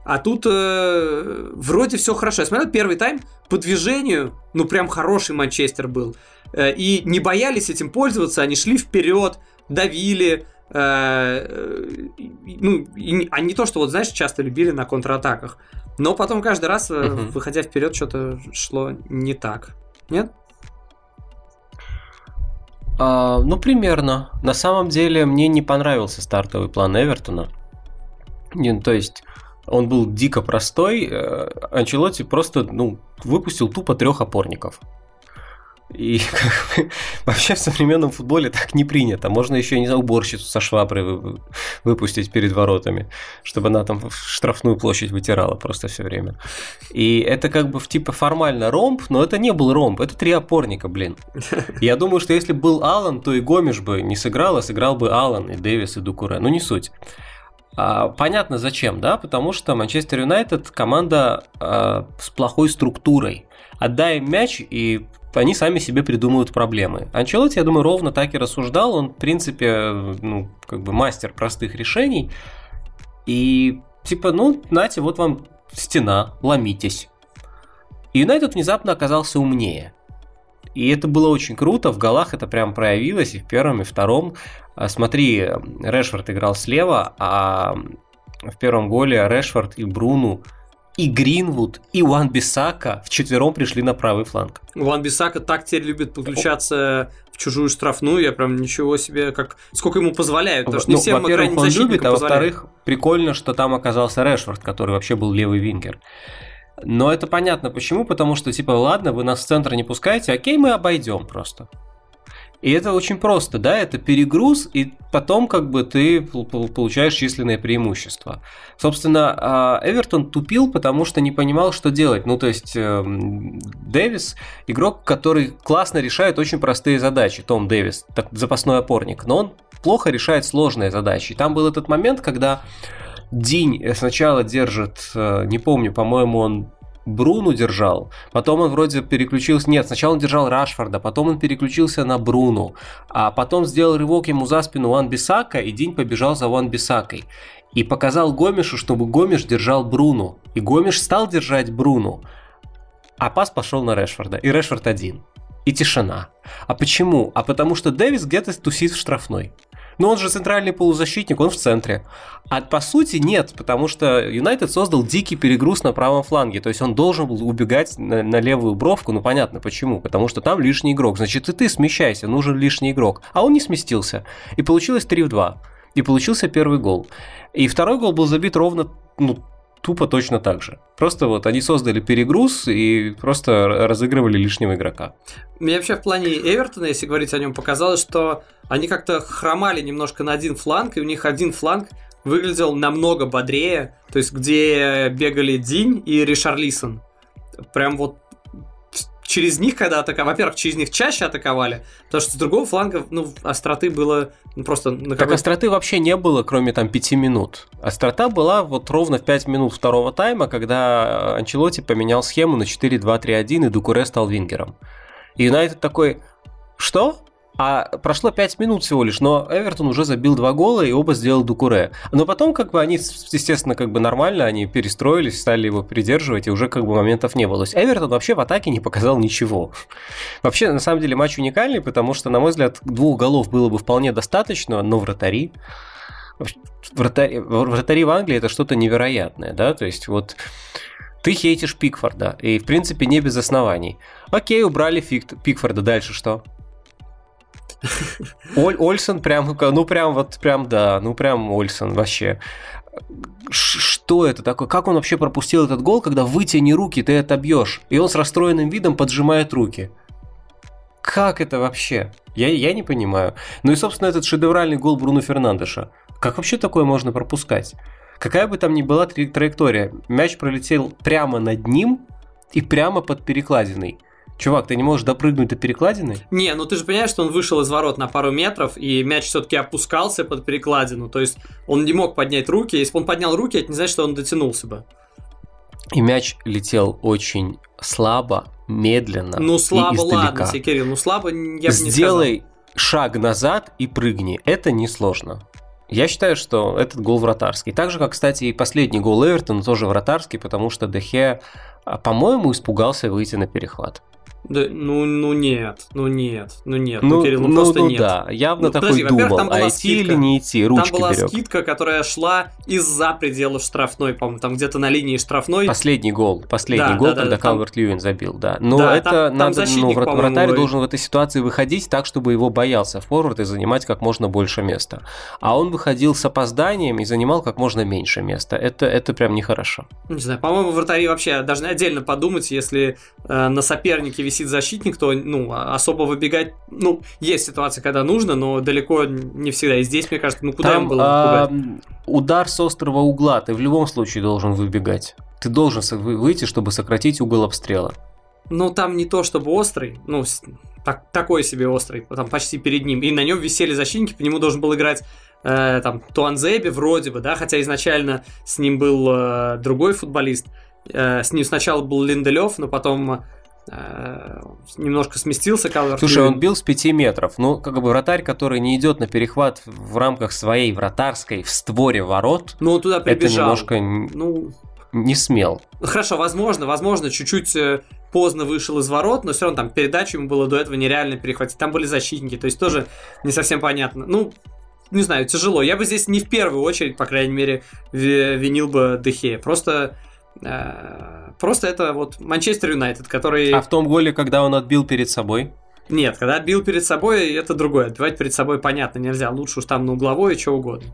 А тут э, вроде все хорошо. Я смотрел первый тайм по движению, ну прям хороший Манчестер был. Э, и не боялись этим пользоваться, они шли вперед, давили, э, ну, и, а не то, что вот, знаешь, часто любили на контратаках. Но потом каждый раз, uh-huh. выходя вперед, что-то шло не так. Нет? А, ну, примерно. На самом деле, мне не понравился стартовый план Эвертона. Не, то есть, он был дико простой. Э, Анчелотти просто ну, выпустил тупо трех опорников. И как бы, вообще в современном футболе так не принято. Можно еще, не знаю, уборщицу со шваброй выпустить перед воротами, чтобы она там штрафную площадь вытирала просто все время. И это как бы в типа формально ромб, но это не был ромб, это три опорника, блин. Я думаю, что если был Алан, то и Гомиш бы не сыграл, а сыграл бы Алан и Дэвис и Дукуре. Ну не суть. А, понятно зачем, да? Потому что Манчестер Юнайтед команда а, с плохой структурой. Отдай им мяч, и они сами себе придумывают проблемы. Анчелотти, я думаю, ровно так и рассуждал. Он, в принципе, ну, как бы мастер простых решений. И типа, ну, знаете, вот вам стена, ломитесь. И Юнайтед внезапно оказался умнее. И это было очень круто, в голах это прям проявилось, и в первом, и втором. А, смотри, Решфорд играл слева, а в первом голе Решфорд и Бруну и Гринвуд, и Уан Бисака в четвером пришли на правый фланг. Уан Бисака так теперь любит подключаться в чужую штрафную, я прям ничего себе, как сколько ему позволяют, потому что не ну, всем во-первых, он любит, а во-вторых, прикольно, что там оказался Решфорд, который вообще был левый вингер. Но это понятно почему, потому что, типа, ладно, вы нас в центр не пускаете, окей, мы обойдем просто. И это очень просто, да, это перегруз, и потом как бы ты получаешь численное преимущество. Собственно, а, Эвертон тупил, потому что не понимал, что делать. Ну, то есть, эм, Дэвис, игрок, который классно решает очень простые задачи, Том Дэвис, так, запасной опорник, но он плохо решает сложные задачи. И там был этот момент, когда Динь сначала держит, э, не помню, по-моему, он Бруну держал, потом он вроде переключился, нет, сначала он держал Рашфорда, потом он переключился на Бруну, а потом сделал рывок ему за спину Ван Бисака, и День побежал за Ван Бисакой. И показал Гомешу, чтобы Гомеш держал Бруну. И Гомеш стал держать Бруну. А пас пошел на Решфорда. И Решфорд один. И тишина. А почему? А потому что Дэвис где-то тусит в штрафной. Но он же центральный полузащитник, он в центре. А по сути нет, потому что Юнайтед создал дикий перегруз на правом фланге. То есть он должен был убегать на, на левую бровку. Ну понятно почему. Потому что там лишний игрок. Значит и ты смещайся, нужен лишний игрок. А он не сместился. И получилось 3 в 2. И получился первый гол. И второй гол был забит ровно ну, тупо точно так же. Просто вот они создали перегруз и просто разыгрывали лишнего игрока. Мне вообще в плане Эвертона, если говорить о нем, показалось, что они как-то хромали немножко на один фланг, и у них один фланг выглядел намного бодрее, то есть где бегали Динь и Ришарлисон. Прям вот через них, когда атаковали, во-первых, через них чаще атаковали, потому что с другого фланга, ну, остроты было ну, просто... На так остроты вообще не было, кроме там пяти минут. Острота была вот ровно в 5 минут второго тайма, когда Анчелоти поменял схему на 4-2-3-1, и Дукуре стал вингером. И Юнайтед такой, что? А прошло 5 минут всего лишь, но Эвертон уже забил два гола, и оба сделал Дукуре. Но потом, как бы, они, естественно, как бы нормально, они перестроились, стали его придерживать, и уже, как бы, моментов не было. То есть Эвертон вообще в атаке не показал ничего. Вообще, на самом деле, матч уникальный, потому что, на мой взгляд, двух голов было бы вполне достаточно, но вратари... Вратари, вратари в Англии это что-то невероятное, да, то есть вот ты хейтишь Пикфорда, и в принципе не без оснований. Окей, убрали Пикфорда, дальше что? Оль, Ольсон прям, ну прям вот прям да, ну прям Ольсон вообще. Что это такое? Как он вообще пропустил этот гол, когда вытяни руки, ты отобьешь? И он с расстроенным видом поджимает руки. Как это вообще? Я, я не понимаю. Ну и, собственно, этот шедевральный гол Бруно Фернандеша. Как вообще такое можно пропускать? Какая бы там ни была траектория, мяч пролетел прямо над ним и прямо под перекладиной. Чувак, ты не можешь допрыгнуть до перекладины? Не, ну ты же понимаешь, что он вышел из ворот на пару метров, и мяч все-таки опускался под перекладину. То есть он не мог поднять руки. Если бы он поднял руки, это не значит, что он дотянулся бы. И мяч летел очень слабо, медленно. Ну слабо, и издалека. ладно, себе, Кирилл, ну слабо я бы не Сделай шаг назад и прыгни. Это несложно. Я считаю, что этот гол вратарский. Так же, как, кстати, и последний гол Эвертона тоже вратарский, потому что Дехе, а, по-моему, испугался выйти на перехват. Да, ну, ну нет, ну нет, ну нет, ну, ну Кирилл, ну, ну просто ну, нет. да, явно ну, такой подожди, думал, там была а идти скидка, или не идти, ручки Там была берег. скидка, которая шла из-за пределов штрафной, по-моему, там где-то на линии штрафной. Последний гол, последний да, гол, да, когда да, Калверт там... Льюин забил, да. Но да, это там, надо, там ну, вратарь должен в этой ситуации выходить так, чтобы его боялся форвард и занимать как можно больше места. А он выходил с опозданием и занимал как можно меньше места. Это, это прям нехорошо. Не знаю, по-моему, вратари вообще должны отдельно подумать, если э, на сопернике висит защитник, то ну, а-, особо выбегать, ну, есть ситуация, когда нужно, но далеко не всегда. И здесь, мне кажется, ну куда Там, им было а, Удар с острого угла, ты в любом случае должен выбегать. Ты должен выйти, чтобы сократить угол обстрела. Ну, там не то чтобы острый, ну, так, такой себе острый, там почти перед ним. И на нем висели защитники, по нему должен был играть э, там Туанзеби вроде бы, да, хотя изначально с ним был э, другой футболист. Э, с ним сначала был Линделев, но потом немножко сместился Калверт. Слушай, он бил с 5 метров. Ну, как бы вратарь, который не идет на перехват в рамках своей вратарской в створе ворот. Ну, он туда прибежал. Это немножко ну... не смел. Хорошо, возможно, возможно, чуть-чуть э, поздно вышел из ворот, но все равно там передачу ему было до этого нереально перехватить. Там были защитники, то есть тоже не совсем понятно. Ну, не знаю, тяжело. Я бы здесь не в первую очередь, по крайней мере, винил бы Дехе. Просто Э, просто это вот Манчестер Юнайтед, который... А в том голе, когда он отбил перед собой? Нет, когда отбил перед собой, это другое. Отбивать перед собой, понятно, нельзя. Лучше уж там на угловой и что угодно.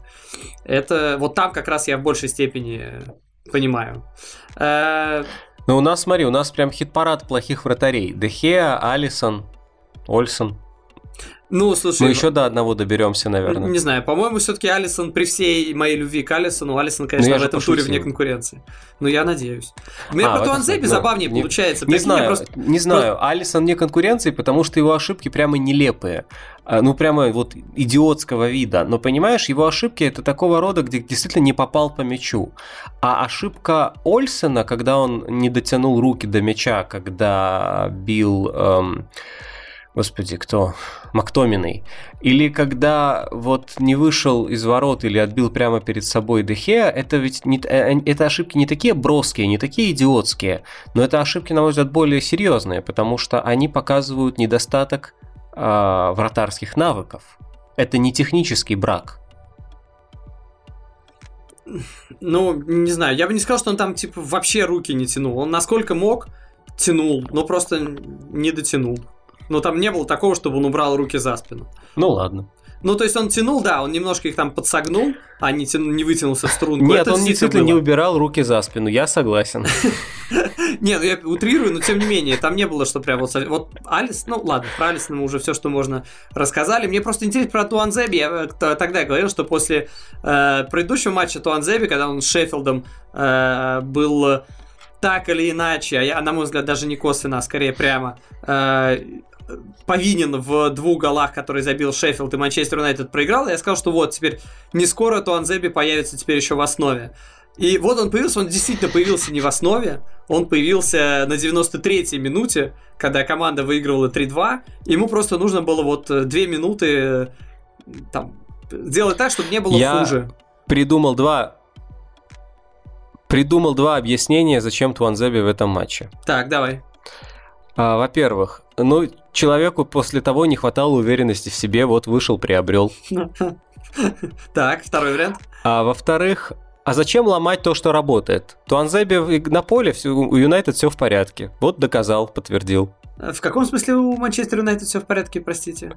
Это вот там как раз я в большей степени понимаю. Э, ну, у нас, смотри, у нас прям хит-парад плохих вратарей. Дехеа, Алисон, Ольсон. Ну, слушай... Мы еще до одного доберемся, наверное. Не знаю, по-моему, все-таки Алисон, при всей моей любви к Алисону, Алисон, конечно, ну, в этом туре вне конкуренции. Ну, я надеюсь. Мне а, по Туанзепе забавнее не, получается. Не знаю, просто... не знаю. Алисон вне конкуренции, потому что его ошибки прямо нелепые. А, ну, прямо вот идиотского вида. Но, понимаешь, его ошибки это такого рода, где действительно не попал по мячу. А ошибка Ольсена, когда он не дотянул руки до мяча, когда бил... Эм, господи, кто? Мактоминой. Или когда вот не вышел из ворот или отбил прямо перед собой Дехе, это ведь не, э, это ошибки не такие броские, не такие идиотские, но это ошибки, на мой взгляд, более серьезные, потому что они показывают недостаток э, вратарских навыков. Это не технический брак. Ну, не знаю, я бы не сказал, что он там, типа, вообще руки не тянул. Он насколько мог, тянул, но просто не дотянул. Но там не было такого, чтобы он убрал руки за спину. Ну ладно. Ну, то есть он тянул, да, он немножко их там подсогнул, а не, тянул, не вытянулся в струнку. Нет, он действительно не убирал руки за спину, я согласен. Не, ну я утрирую, но тем не менее, там не было, что прям вот... Вот Алис, ну ладно, про Алисона мы уже все, что можно, рассказали. Мне просто интересно про Туанзеби. Я э, тогда говорил, что после э, предыдущего матча Туанзеби, когда он с Шеффилдом э, был так или иначе, а я, на мой взгляд, даже не косвенно, а скорее прямо, э, повинен в двух голах, которые забил Шеффилд и Манчестер Юнайтед проиграл, я сказал, что вот, теперь не скоро Туанзеби появится теперь еще в основе. И вот он появился, он действительно появился не в основе, он появился на 93-й минуте, когда команда выигрывала 3-2, ему просто нужно было вот 2 минуты там, сделать так, чтобы не было я хуже. придумал два придумал два объяснения, зачем Туанзеби в этом матче. Так, давай. А, во-первых, ну, человеку после того не хватало уверенности в себе, вот вышел, приобрел. Так, второй вариант. А во-вторых, а зачем ломать то, что работает? Туанзеби на поле, у Юнайтед все в порядке. Вот доказал, подтвердил. В каком смысле у Манчестер Юнайтед все в порядке, простите?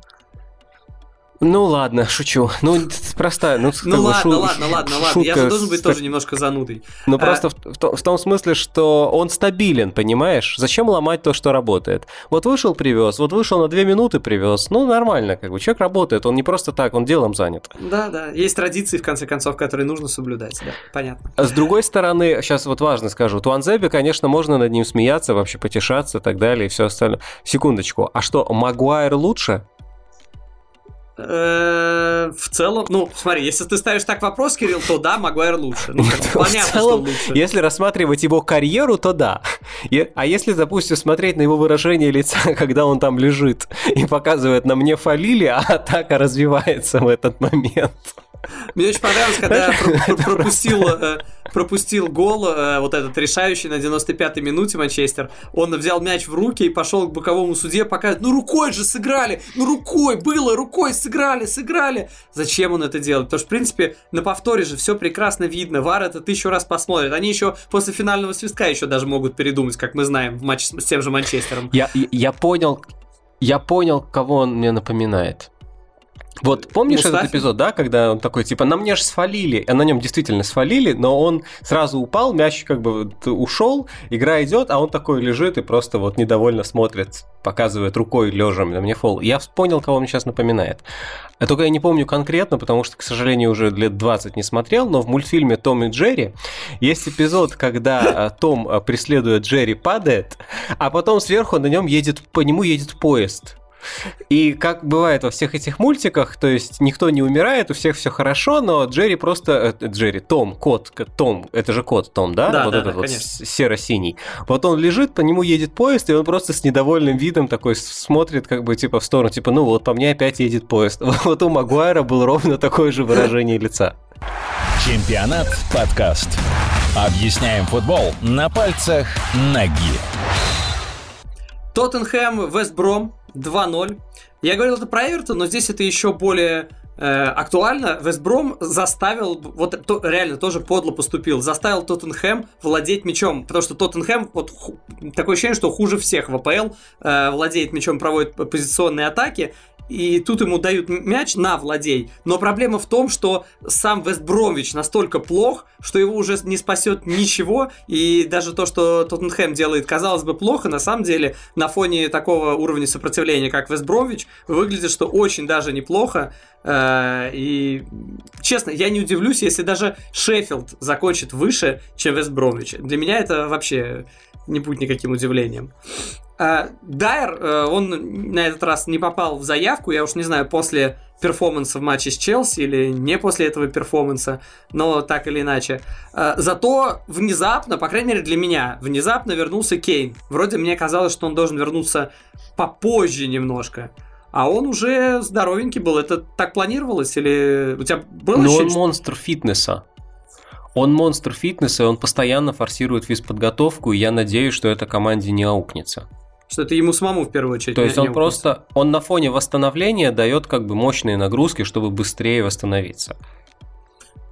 Ну ладно, шучу. Ну, простая. Ну, ну ладно, шу- ладно, ладно, ладно. Я же должен быть тоже немножко занудой. Ну а... просто в, в, в том смысле, что он стабилен, понимаешь? Зачем ломать то, что работает? Вот вышел, привез, вот вышел на две минуты, привез. Ну, нормально, как бы. Человек работает, он не просто так, он делом занят. Да, да. Есть традиции, в конце концов, которые нужно соблюдать, да, понятно. С другой стороны, сейчас вот важно скажу, Туанзеби, конечно, можно над ним смеяться, вообще потешаться и так далее, и все остальное. Секундочку, а что, Магуайр лучше? Э, в целом, ну, смотри, если ты ставишь так вопрос, Кирилл, то да, Магуайр лучше. Ну, понятно, в целом, что лучше. Если рассматривать его карьеру, то да. А если, допустим, смотреть на его выражение лица, когда он там лежит и показывает на мне фалили, а атака развивается в этот момент. Мне очень понравилось, когда я пропустил, э, пропустил гол, э, вот этот решающий на 95-й минуте Манчестер. Он взял мяч в руки и пошел к боковому суде, показывает, ну рукой же сыграли, ну рукой было, рукой сыграли, сыграли. Зачем он это делает? Потому что, в принципе, на повторе же все прекрасно видно. Вар это тысячу раз посмотрит. Они еще после финального свистка еще даже могут передумать, как мы знаем, в матче с тем же Манчестером. Я, я понял, я понял, кого он мне напоминает. Вот помнишь Мустафи? этот эпизод, да, когда он такой, типа, на мне же свалили, а на нем действительно свалили, но он сразу упал, мяч как бы ушел, игра идет, а он такой лежит и просто вот недовольно смотрит, показывает рукой лежа на мне фол. Я понял, кого он сейчас напоминает. А только я не помню конкретно, потому что, к сожалению, уже лет 20 не смотрел, но в мультфильме «Том и Джерри» есть эпизод, когда а, Том, а, преследует Джерри, падает, а потом сверху на нем едет, по нему едет поезд. И как бывает во всех этих мультиках, то есть никто не умирает, у всех все хорошо, но Джерри просто... Э, Джерри, Том, кот, Том, это же кот Том, да? Да, вот да, этот да, вот серо-синий. Вот он лежит, по нему едет поезд, и он просто с недовольным видом такой смотрит как бы типа в сторону, типа, ну вот по мне опять едет поезд. Вот у Магуайра было ровно такое же выражение лица. Чемпионат подкаст. Объясняем футбол на пальцах ноги. Тоттенхэм, Вестбром 2-0. Я говорил это про Эвертон, но здесь это еще более э, актуально. Вестбром заставил, вот то, реально тоже подло поступил, заставил Тоттенхэм владеть мячом, потому что Тоттенхэм, вот ху, такое ощущение, что хуже всех в АПЛ э, владеет мячом, проводит позиционные атаки, и тут ему дают мяч на владей. Но проблема в том, что сам Вестбромвич настолько плох, что его уже не спасет ничего. И даже то, что Тоттенхэм делает, казалось бы, плохо, на самом деле на фоне такого уровня сопротивления, как Вестбромвич, выглядит, что очень даже неплохо. Э, и честно, я не удивлюсь, если даже Шеффилд закончит выше, чем Вестбромвич. Для меня это вообще не будет никаким удивлением. А, Дайер, э, он на этот раз не попал в заявку, я уж не знаю, после перформанса в матче с Челси или не после этого перформанса, но так или иначе. А, зато внезапно, по крайней мере для меня, внезапно вернулся Кейн. Вроде мне казалось, что он должен вернуться попозже немножко. А он уже здоровенький был. Это так планировалось? Или у тебя было Но он монстр фитнеса. Он монстр фитнеса, и он постоянно форсирует физподготовку, и я надеюсь, что эта команде не аукнется что это ему самому в первую очередь. То есть он просто, он на фоне восстановления дает как бы мощные нагрузки, чтобы быстрее восстановиться.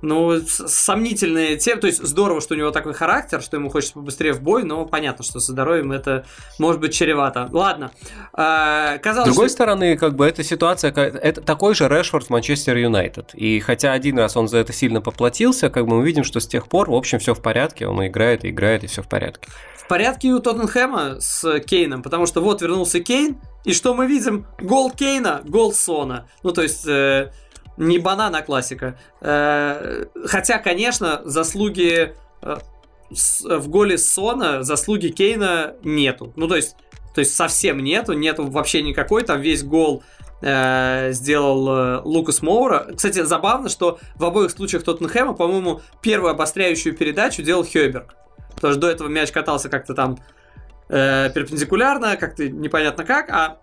Ну, сомнительные темы. То есть здорово, что у него такой характер, что ему хочется побыстрее в бой, но понятно, что со здоровьем это может быть чревато. Ладно. А, казалось, С другой что... стороны, как бы эта ситуация, это такой же Решфорд Манчестер Юнайтед. И хотя один раз он за это сильно поплатился, как бы мы видим, что с тех пор, в общем, все в порядке, он играет и играет, и все в порядке. В порядке у Тоттенхэма с Кейном, потому что вот вернулся Кейн, и что мы видим? Гол Кейна, гол Сона. Ну, то есть... Э, не банана классика. Э, хотя, конечно, заслуги э, в голе Сона заслуги Кейна нету. Ну, то есть, то есть совсем нету, нету вообще никакой, там весь гол э, сделал Лукас Моура. Кстати, забавно, что в обоих случаях Тоттенхэма, по-моему, первую обостряющую передачу делал Хёберг. Потому что до этого мяч катался как-то там э, перпендикулярно, как-то непонятно как, а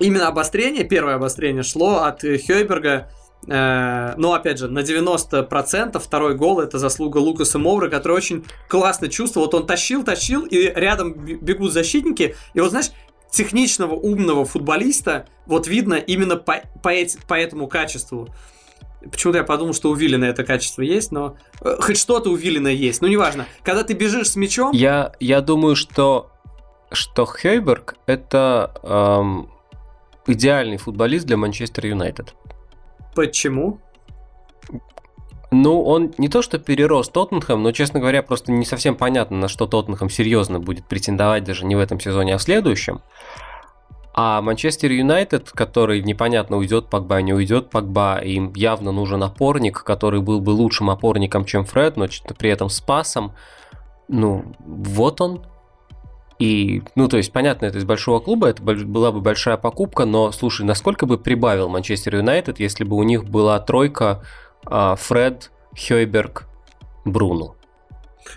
именно обострение, первое обострение шло от Хёйберга Э, но, опять же, на 90% второй гол это заслуга Лукаса Моура, который очень классно чувствовал. Вот он тащил, тащил, и рядом бегут защитники. И вот, знаешь, техничного, умного футболиста вот видно именно по, по, эти, по этому качеству. Почему-то я подумал, что у Виллина это качество есть, но э, хоть что-то у Виллина есть. Ну, неважно. Когда ты бежишь с мячом... Я, я думаю, что, что Хейберг это эм, идеальный футболист для Манчестер Юнайтед. Почему? Ну, он не то что перерос Тоттенхэм, но, честно говоря, просто не совсем понятно, на что Тоттенхэм серьезно будет претендовать даже не в этом сезоне, а в следующем. А Манчестер Юнайтед, который непонятно уйдет Погба, не уйдет Погба, им явно нужен опорник, который был бы лучшим опорником, чем Фред, но при этом с пасом. Ну, вот он, и, ну, то есть, понятно, это из большого клуба, это была бы большая покупка, но, слушай, насколько бы прибавил Манчестер Юнайтед, если бы у них была тройка а, Фред, Хойберг, Бруно?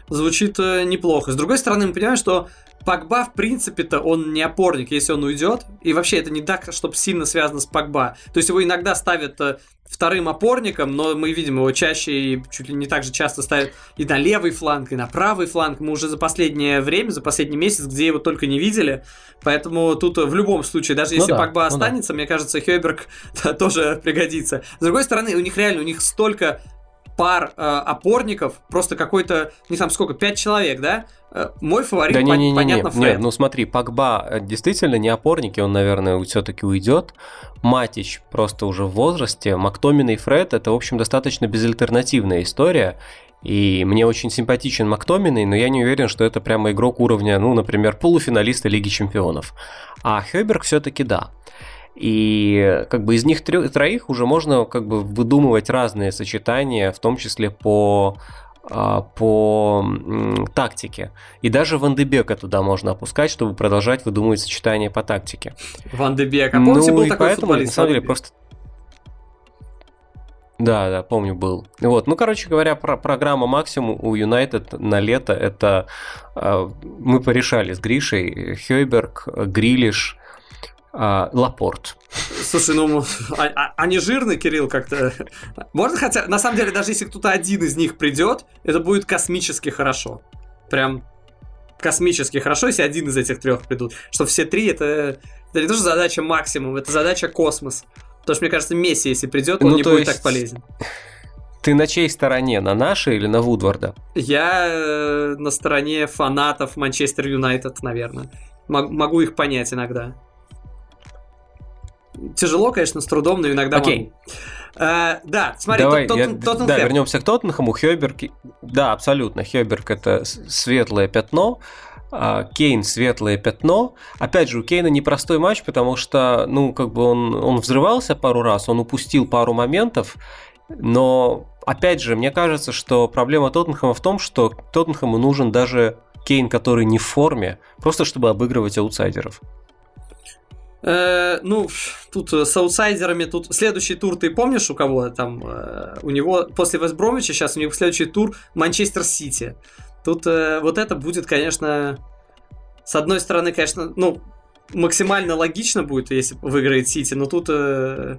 Звучит э, неплохо. С другой стороны, мы понимаем, что Пакба, в принципе-то, он не опорник, если он уйдет. И вообще это не так, чтобы сильно связано с Пакба. То есть его иногда ставят э, вторым опорником, но мы видим его чаще и чуть ли не так же часто ставят и на левый фланг, и на правый фланг. Мы уже за последнее время, за последний месяц, где его только не видели. Поэтому тут в любом случае, даже если ну да, Пакба ну останется, да. мне кажется, Хёберг тоже пригодится. С другой стороны, у них реально, у них столько пар э, опорников, просто какой-то, не знаю, сколько, пять человек, да? Э, мой фаворит, да не, не, не, понятно, не, Фред. Нет, ну смотри, Пакба э, действительно не опорники, он, наверное, все-таки уйдет. Матич просто уже в возрасте. Мактомин и Фред это, в общем, достаточно безальтернативная история. И мне очень симпатичен Мактоминой, но я не уверен, что это прямо игрок уровня, ну, например, полуфиналиста Лиги Чемпионов. А Хёберг все-таки да. И как бы из них трех, троих уже можно как бы выдумывать разные сочетания, в том числе по а, по тактике. И даже Ван Дебека туда можно опускать, чтобы продолжать выдумывать сочетания по тактике. Ван Дебек. А помните, ну, был и такой поэтому, на самом деле, просто да, да, помню, был. Вот, ну, короче говоря, про программа максимум у Юнайтед на лето это э, мы порешали с Гришей Хейберг, Грилиш, а, Лапорт. Слушай, ну, а, а, они жирные, Кирилл, как-то. Можно хотя, на самом деле, даже если кто-то один из них придет, это будет космически хорошо. Прям космически хорошо, если один из этих трех придут. Что все три это, это не тоже задача максимум, это задача космос. Потому что, мне кажется, Месси, если придет, он ну, не будет есть... так полезен. Ты на чьей стороне? На нашей или на Вудварда? Я э, на стороне фанатов Манчестер Юнайтед, наверное. М- могу их понять иногда. Тяжело, конечно, с трудом, но иногда Окей. могу. А, да, смотри, Давай, тот, я, Тоттенхэм. Да, вернемся к Тоттенхэму. Хёберг, да, абсолютно. Хёберг это светлое пятно. А, Кейн светлое пятно. Опять же, у Кейна непростой матч, потому что, ну, как бы он, он взрывался пару раз, он упустил пару моментов, но, опять же, мне кажется, что проблема Тоттенхэма в том, что Тоттенхэму нужен даже Кейн, который не в форме, просто чтобы обыгрывать аутсайдеров. Э, ну, тут с аутсайдерами, тут следующий тур, ты помнишь, у кого там? Э, у него после Вестбромича сейчас у него следующий тур Манчестер Сити. Тут э, вот это будет, конечно, с одной стороны, конечно, ну, максимально логично будет, если выиграет Сити, но тут э,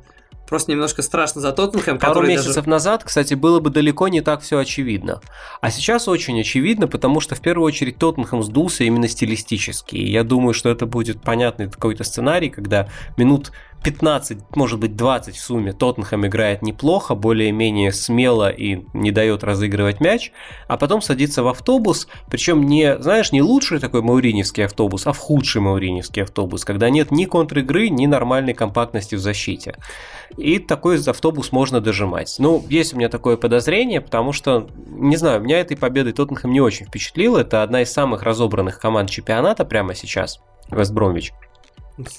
Просто немножко страшно за Тоттенхэм. Пару месяцев даже... назад, кстати, было бы далеко не так все очевидно. А сейчас очень очевидно, потому что в первую очередь Тоттенхэм сдулся именно стилистически. И я думаю, что это будет понятный какой-то сценарий, когда минут 15, может быть 20 в сумме Тоттенхэм играет неплохо, более-менее смело и не дает разыгрывать мяч, а потом садится в автобус, причем не, знаешь, не лучший такой мауриневский автобус, а в худший мауриневский автобус, когда нет ни контр-игры, ни нормальной компактности в защите. И такой автобус можно дожимать. Ну, есть у меня такое подозрение, потому что, не знаю, меня этой победой Тоттенхэм не очень впечатлил. Это одна из самых разобранных команд чемпионата прямо сейчас, Вестбромвич.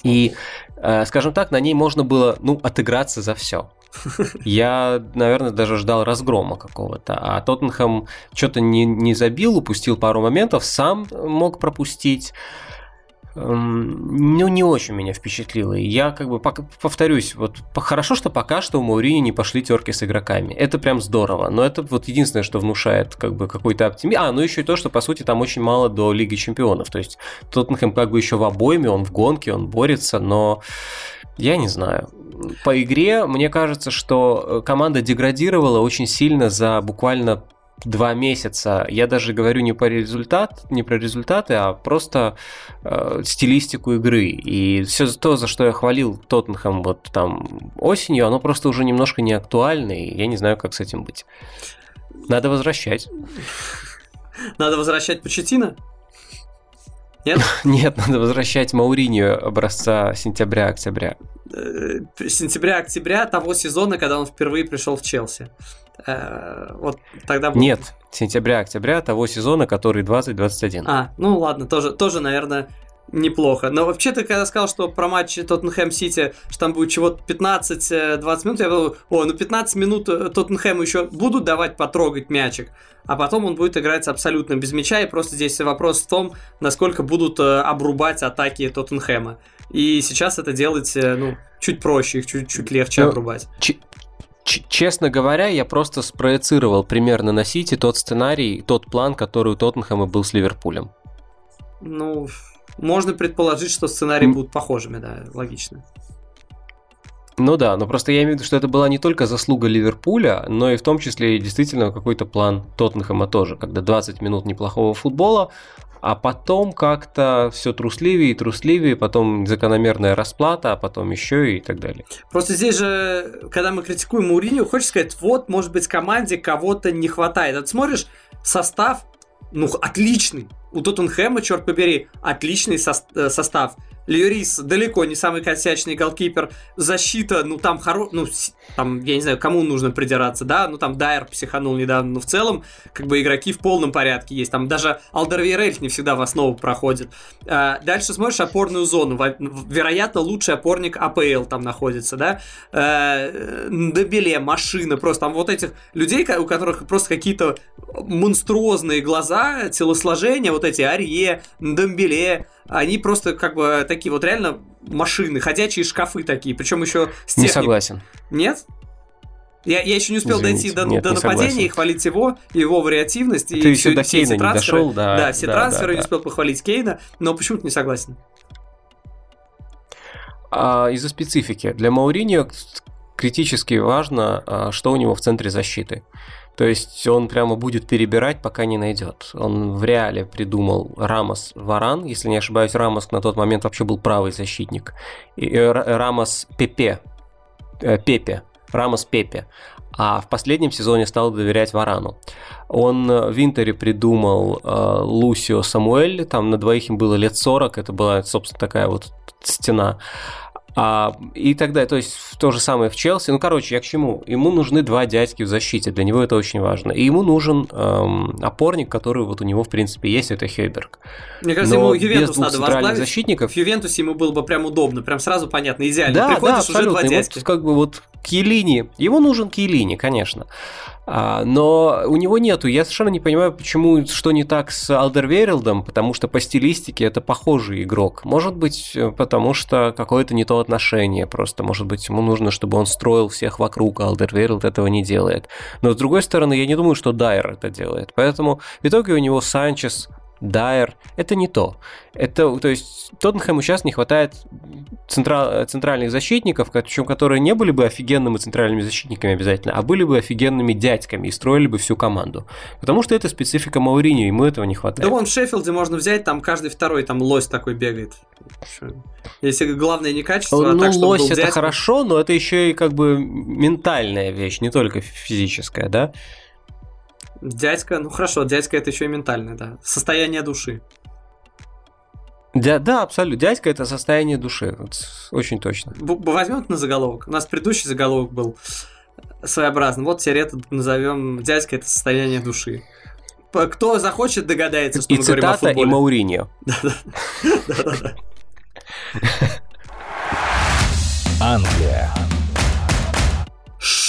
И, э, скажем так, на ней можно было, ну, отыграться за все. Я, наверное, даже ждал разгрома какого-то. А Тоттенхэм что-то не, не забил, упустил пару моментов, сам мог пропустить. Эм, ну, не очень меня впечатлило. Я как бы повторюсь, вот хорошо, что пока что у Маурини не пошли терки с игроками. Это прям здорово. Но это вот единственное, что внушает как бы какой-то оптимизм. А, ну еще и то, что по сути там очень мало до Лиги Чемпионов. То есть Тоттенхэм как бы еще в обойме, он в гонке, он борется, но я не знаю. По игре мне кажется, что команда деградировала очень сильно за буквально два месяца. Я даже говорю не по результат, не про результаты, а просто э, стилистику игры. И все то, за что я хвалил Тоттенхэм вот там осенью, оно просто уже немножко не актуально, и я не знаю, как с этим быть. Надо возвращать. Надо возвращать Почетина? Нет? Нет, надо возвращать Мауринию образца сентября-октября. Э, сентября-октября того сезона, когда он впервые пришел в Челси. Э, вот тогда был... Нет, сентября-октября того сезона, который 2021. А, ну ладно, тоже, тоже наверное, неплохо. Но вообще ты когда сказал, что про матч Тоттенхэм-Сити, что там будет чего-то 15-20 минут, я подумал, о, ну 15 минут э, Тоттенхэму еще будут давать потрогать мячик, а потом он будет играть абсолютно без мяча, и просто здесь вопрос в том, насколько будут э, обрубать атаки Тоттенхэма. И сейчас это делать, ну, чуть проще, их чуть-чуть легче Но, обрубать честно говоря, я просто спроецировал примерно на Сити тот сценарий, тот план, который у Тоттенхэма был с Ливерпулем. Ну, можно предположить, что сценарии будут похожими, да, логично. Ну да, но просто я имею в виду, что это была не только заслуга Ливерпуля, но и в том числе действительно какой-то план Тоттенхэма тоже, когда 20 минут неплохого футбола, а потом как-то все трусливее и трусливее, потом закономерная расплата, а потом еще и так далее. Просто здесь же, когда мы критикуем Муриню, хочешь сказать, вот, может быть, команде кого-то не хватает. Вот смотришь, состав, ну, отличный. У Тоттенхэма, черт побери, отличный э, состав. Льюрис далеко не самый косячный голкипер. Защита, ну там хоро... ну там, я не знаю, кому нужно придираться, да, ну там Дайер психанул недавно, но в целом, как бы игроки в полном порядке есть. Там даже Алдервейрельф не всегда в основу проходит. А, дальше смотришь опорную зону. Вероятно, лучший опорник АПЛ там находится, да. А, Дебеле, машина, просто там вот этих людей, у которых просто какие-то монструозные глаза, телосложения, вот эти Арье, Дембеле, они просто как бы такие вот реально машины, ходячие шкафы такие, причем еще с техник... Не согласен. Нет? Я, я еще не успел Извините, дойти до, нет, до нападения согласен. и хвалить его, его вариативность. Ты и еще до Кейна не дошел, да. Да, все да, трансферы, да, да. не успел похвалить Кейна, но почему-то не согласен. А, из-за специфики. Для Мауриньо критически важно, а, что у него в центре защиты. То есть он прямо будет перебирать, пока не найдет. Он в реале придумал Рамос Варан, если не ошибаюсь, Рамос на тот момент вообще был правый защитник. И э, Рамос Пепе, э, Пепе, Рамос Пепе. А в последнем сезоне стал доверять Варану. Он в Интере придумал э, Лусио Самуэль, там на двоих им было лет 40, это была, собственно, такая вот стена. А, и тогда, то есть то же самое в Челси. Ну, короче, я к чему? Ему нужны два дядьки в защите, для него это очень важно. И ему нужен эм, опорник, который вот у него, в принципе, есть, это Хейберг. Мне кажется, Но ему Ювентус надо возглавить. защитников. В Ювентусе ему было бы прям удобно, прям сразу понятно, идеально. Да, Приходишь, да, абсолютно. уже два дядьки. Вот, как бы вот Киелини, ему нужен Киелини, конечно. А, но у него нету. Я совершенно не понимаю, почему, что не так с Алдервейрелдом, потому что по стилистике это похожий игрок. Может быть, э, потому что какое-то не то отношение просто. Может быть, ему нужно, чтобы он строил всех вокруг, а Алдервейрелд этого не делает. Но с другой стороны, я не думаю, что Дайер это делает. Поэтому в итоге у него Санчес Дайер. Это не то. Это, то есть, Тоттенхэму сейчас не хватает централ, центральных защитников, причем которые не были бы офигенными центральными защитниками обязательно, а были бы офигенными дядьками и строили бы всю команду. Потому что это специфика Маурини, ему этого не хватает. Да вон в Шеффилде можно взять, там каждый второй там лось такой бегает. Если главное не качество, ну, а так, чтобы лось это дядька. хорошо, но это еще и как бы ментальная вещь, не только физическая, да? Дядька, ну хорошо, дядька это еще и ментальное, да. Состояние души. Дя, да, абсолютно. Дядька это состояние души. Вот, очень точно. Возьмем это на заголовок. У нас предыдущий заголовок был своеобразный. Вот теперь это назовем дядька это состояние души. Кто захочет, догадается, что и мы говорим о футболе. и Мауриньо. Да-да-да. Англия.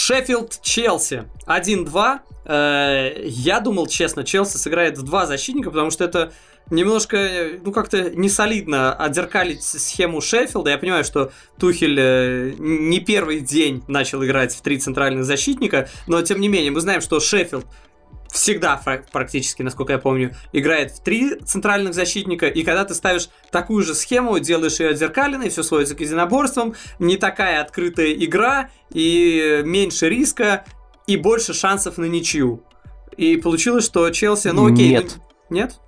Шеффилд Челси 1-2. Э, я думал, честно, Челси сыграет в два защитника, потому что это немножко, ну, как-то не солидно отзеркалить схему Шеффилда. Я понимаю, что Тухель э, не первый день начал играть в три центральных защитника, но, тем не менее, мы знаем, что Шеффилд всегда практически, насколько я помню, играет в три центральных защитника, и когда ты ставишь такую же схему, делаешь ее отзеркаленной, все сводится к единоборствам, не такая открытая игра, и меньше риска, и больше шансов на ничью. И получилось, что Челси, ну окей. Нет. Нет?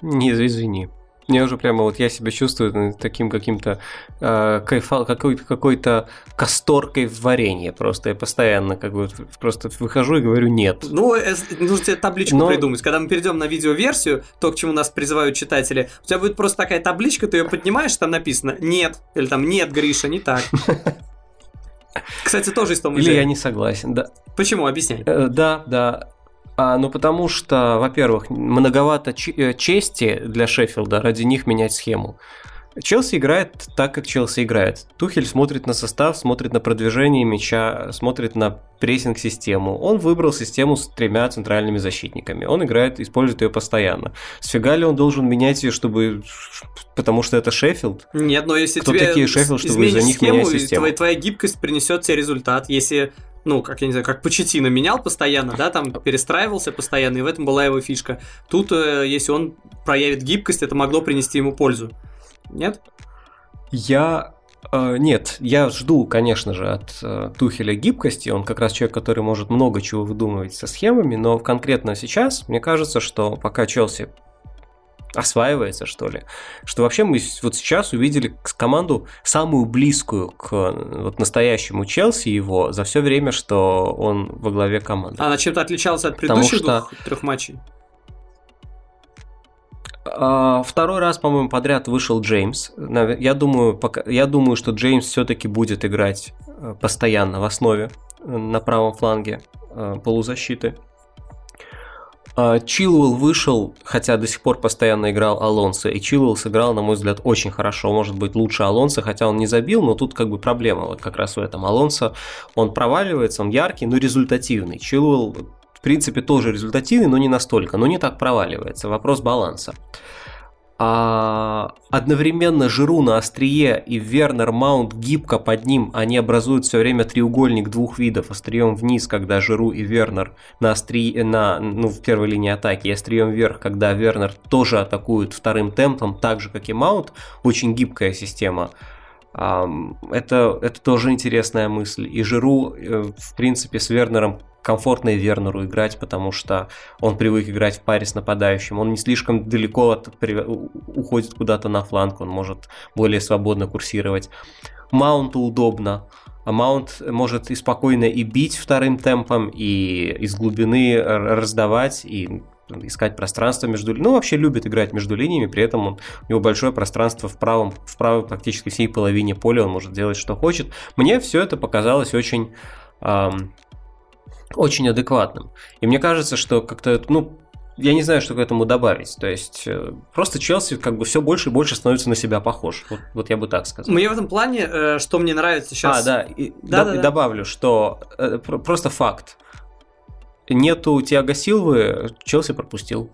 Не, извини. Мне уже прямо вот я себя чувствую таким каким-то э, кайфал, какой-то какой-то касторкой в варенье. Просто я постоянно как бы просто выхожу и говорю нет. Ну, э, нужно тебе табличку Но... придумать. Когда мы перейдем на видеоверсию, то, к чему нас призывают читатели, у тебя будет просто такая табличка, ты ее поднимаешь, там написано нет, или там нет, Гриша, не так. Кстати, тоже из Тома Или я не согласен, да. Почему? Объясняй. Э, да, да. А, ну, потому что, во-первых, многовато э, чести для Шеффилда ради них менять схему. Челси играет так, как Челси играет. Тухель смотрит на состав, смотрит на продвижение мяча, смотрит на прессинг-систему. Он выбрал систему с тремя центральными защитниками. Он играет, использует ее постоянно. Сфига ли он должен менять ее, чтобы... Потому что это Шеффилд? Нет, но если Кто тебе такие Шеффилд, чтобы из-за них схему, менять систему? Твоя, твоя гибкость принесет тебе результат. Если ну, как я не знаю, как Почетина менял постоянно, да, там перестраивался постоянно, и в этом была его фишка. Тут, э, если он проявит гибкость, это могло принести ему пользу. Нет? Я э, нет, я жду, конечно же, от э, Тухеля гибкости. Он как раз человек, который может много чего выдумывать со схемами, но конкретно сейчас мне кажется, что пока Челси осваивается, что ли. Что вообще мы вот сейчас увидели команду самую близкую к вот настоящему Челси его за все время, что он во главе команды. Она чем-то отличалась от предыдущих что... двух, трех матчей? А, второй раз, по-моему, подряд вышел Джеймс. Я думаю, пока, я думаю, что Джеймс все-таки будет играть э, постоянно в основе э, на правом фланге э, полузащиты. А, Чилуэлл вышел, хотя до сих пор постоянно играл Алонсо, и Чилуэлл сыграл, на мой взгляд, очень хорошо, может быть, лучше Алонсо, хотя он не забил, но тут как бы проблема вот как раз в этом. Алонсо, он проваливается, он яркий, но результативный. Чилуэлл, в принципе, тоже результативный, но не настолько, но не так проваливается. Вопрос баланса а одновременно Жиру на острие и Вернер Маунт гибко под ним, они образуют все время треугольник двух видов, острием вниз, когда Жиру и Вернер на острие, на, ну, в первой линии атаки, и острием вверх, когда Вернер тоже атакует вторым темпом, так же, как и Маунт, очень гибкая система. Это, это тоже интересная мысль. И Жиру, э, в принципе, с Вернером комфортно и Вернеру играть, потому что он привык играть в паре с нападающим. Он не слишком далеко от, уходит куда-то на фланг, он может более свободно курсировать. Маунту удобно. А Маунт может и спокойно и бить вторым темпом, и из глубины раздавать, и искать пространство между... Ну, вообще любит играть между линиями, при этом он, у него большое пространство в правом, в правой практически всей половине поля, он может делать, что хочет. Мне все это показалось очень эм, очень адекватным. И мне кажется, что как-то, ну, я не знаю, что к этому добавить. То есть э, просто Челси как бы все больше и больше становится на себя похож. Вот, вот я бы так сказал. Мне в этом плане, э, что мне нравится сейчас. А, да, и, да, да, да. добавлю, что э, просто факт. Нету Тиаго Силвы, Челси пропустил.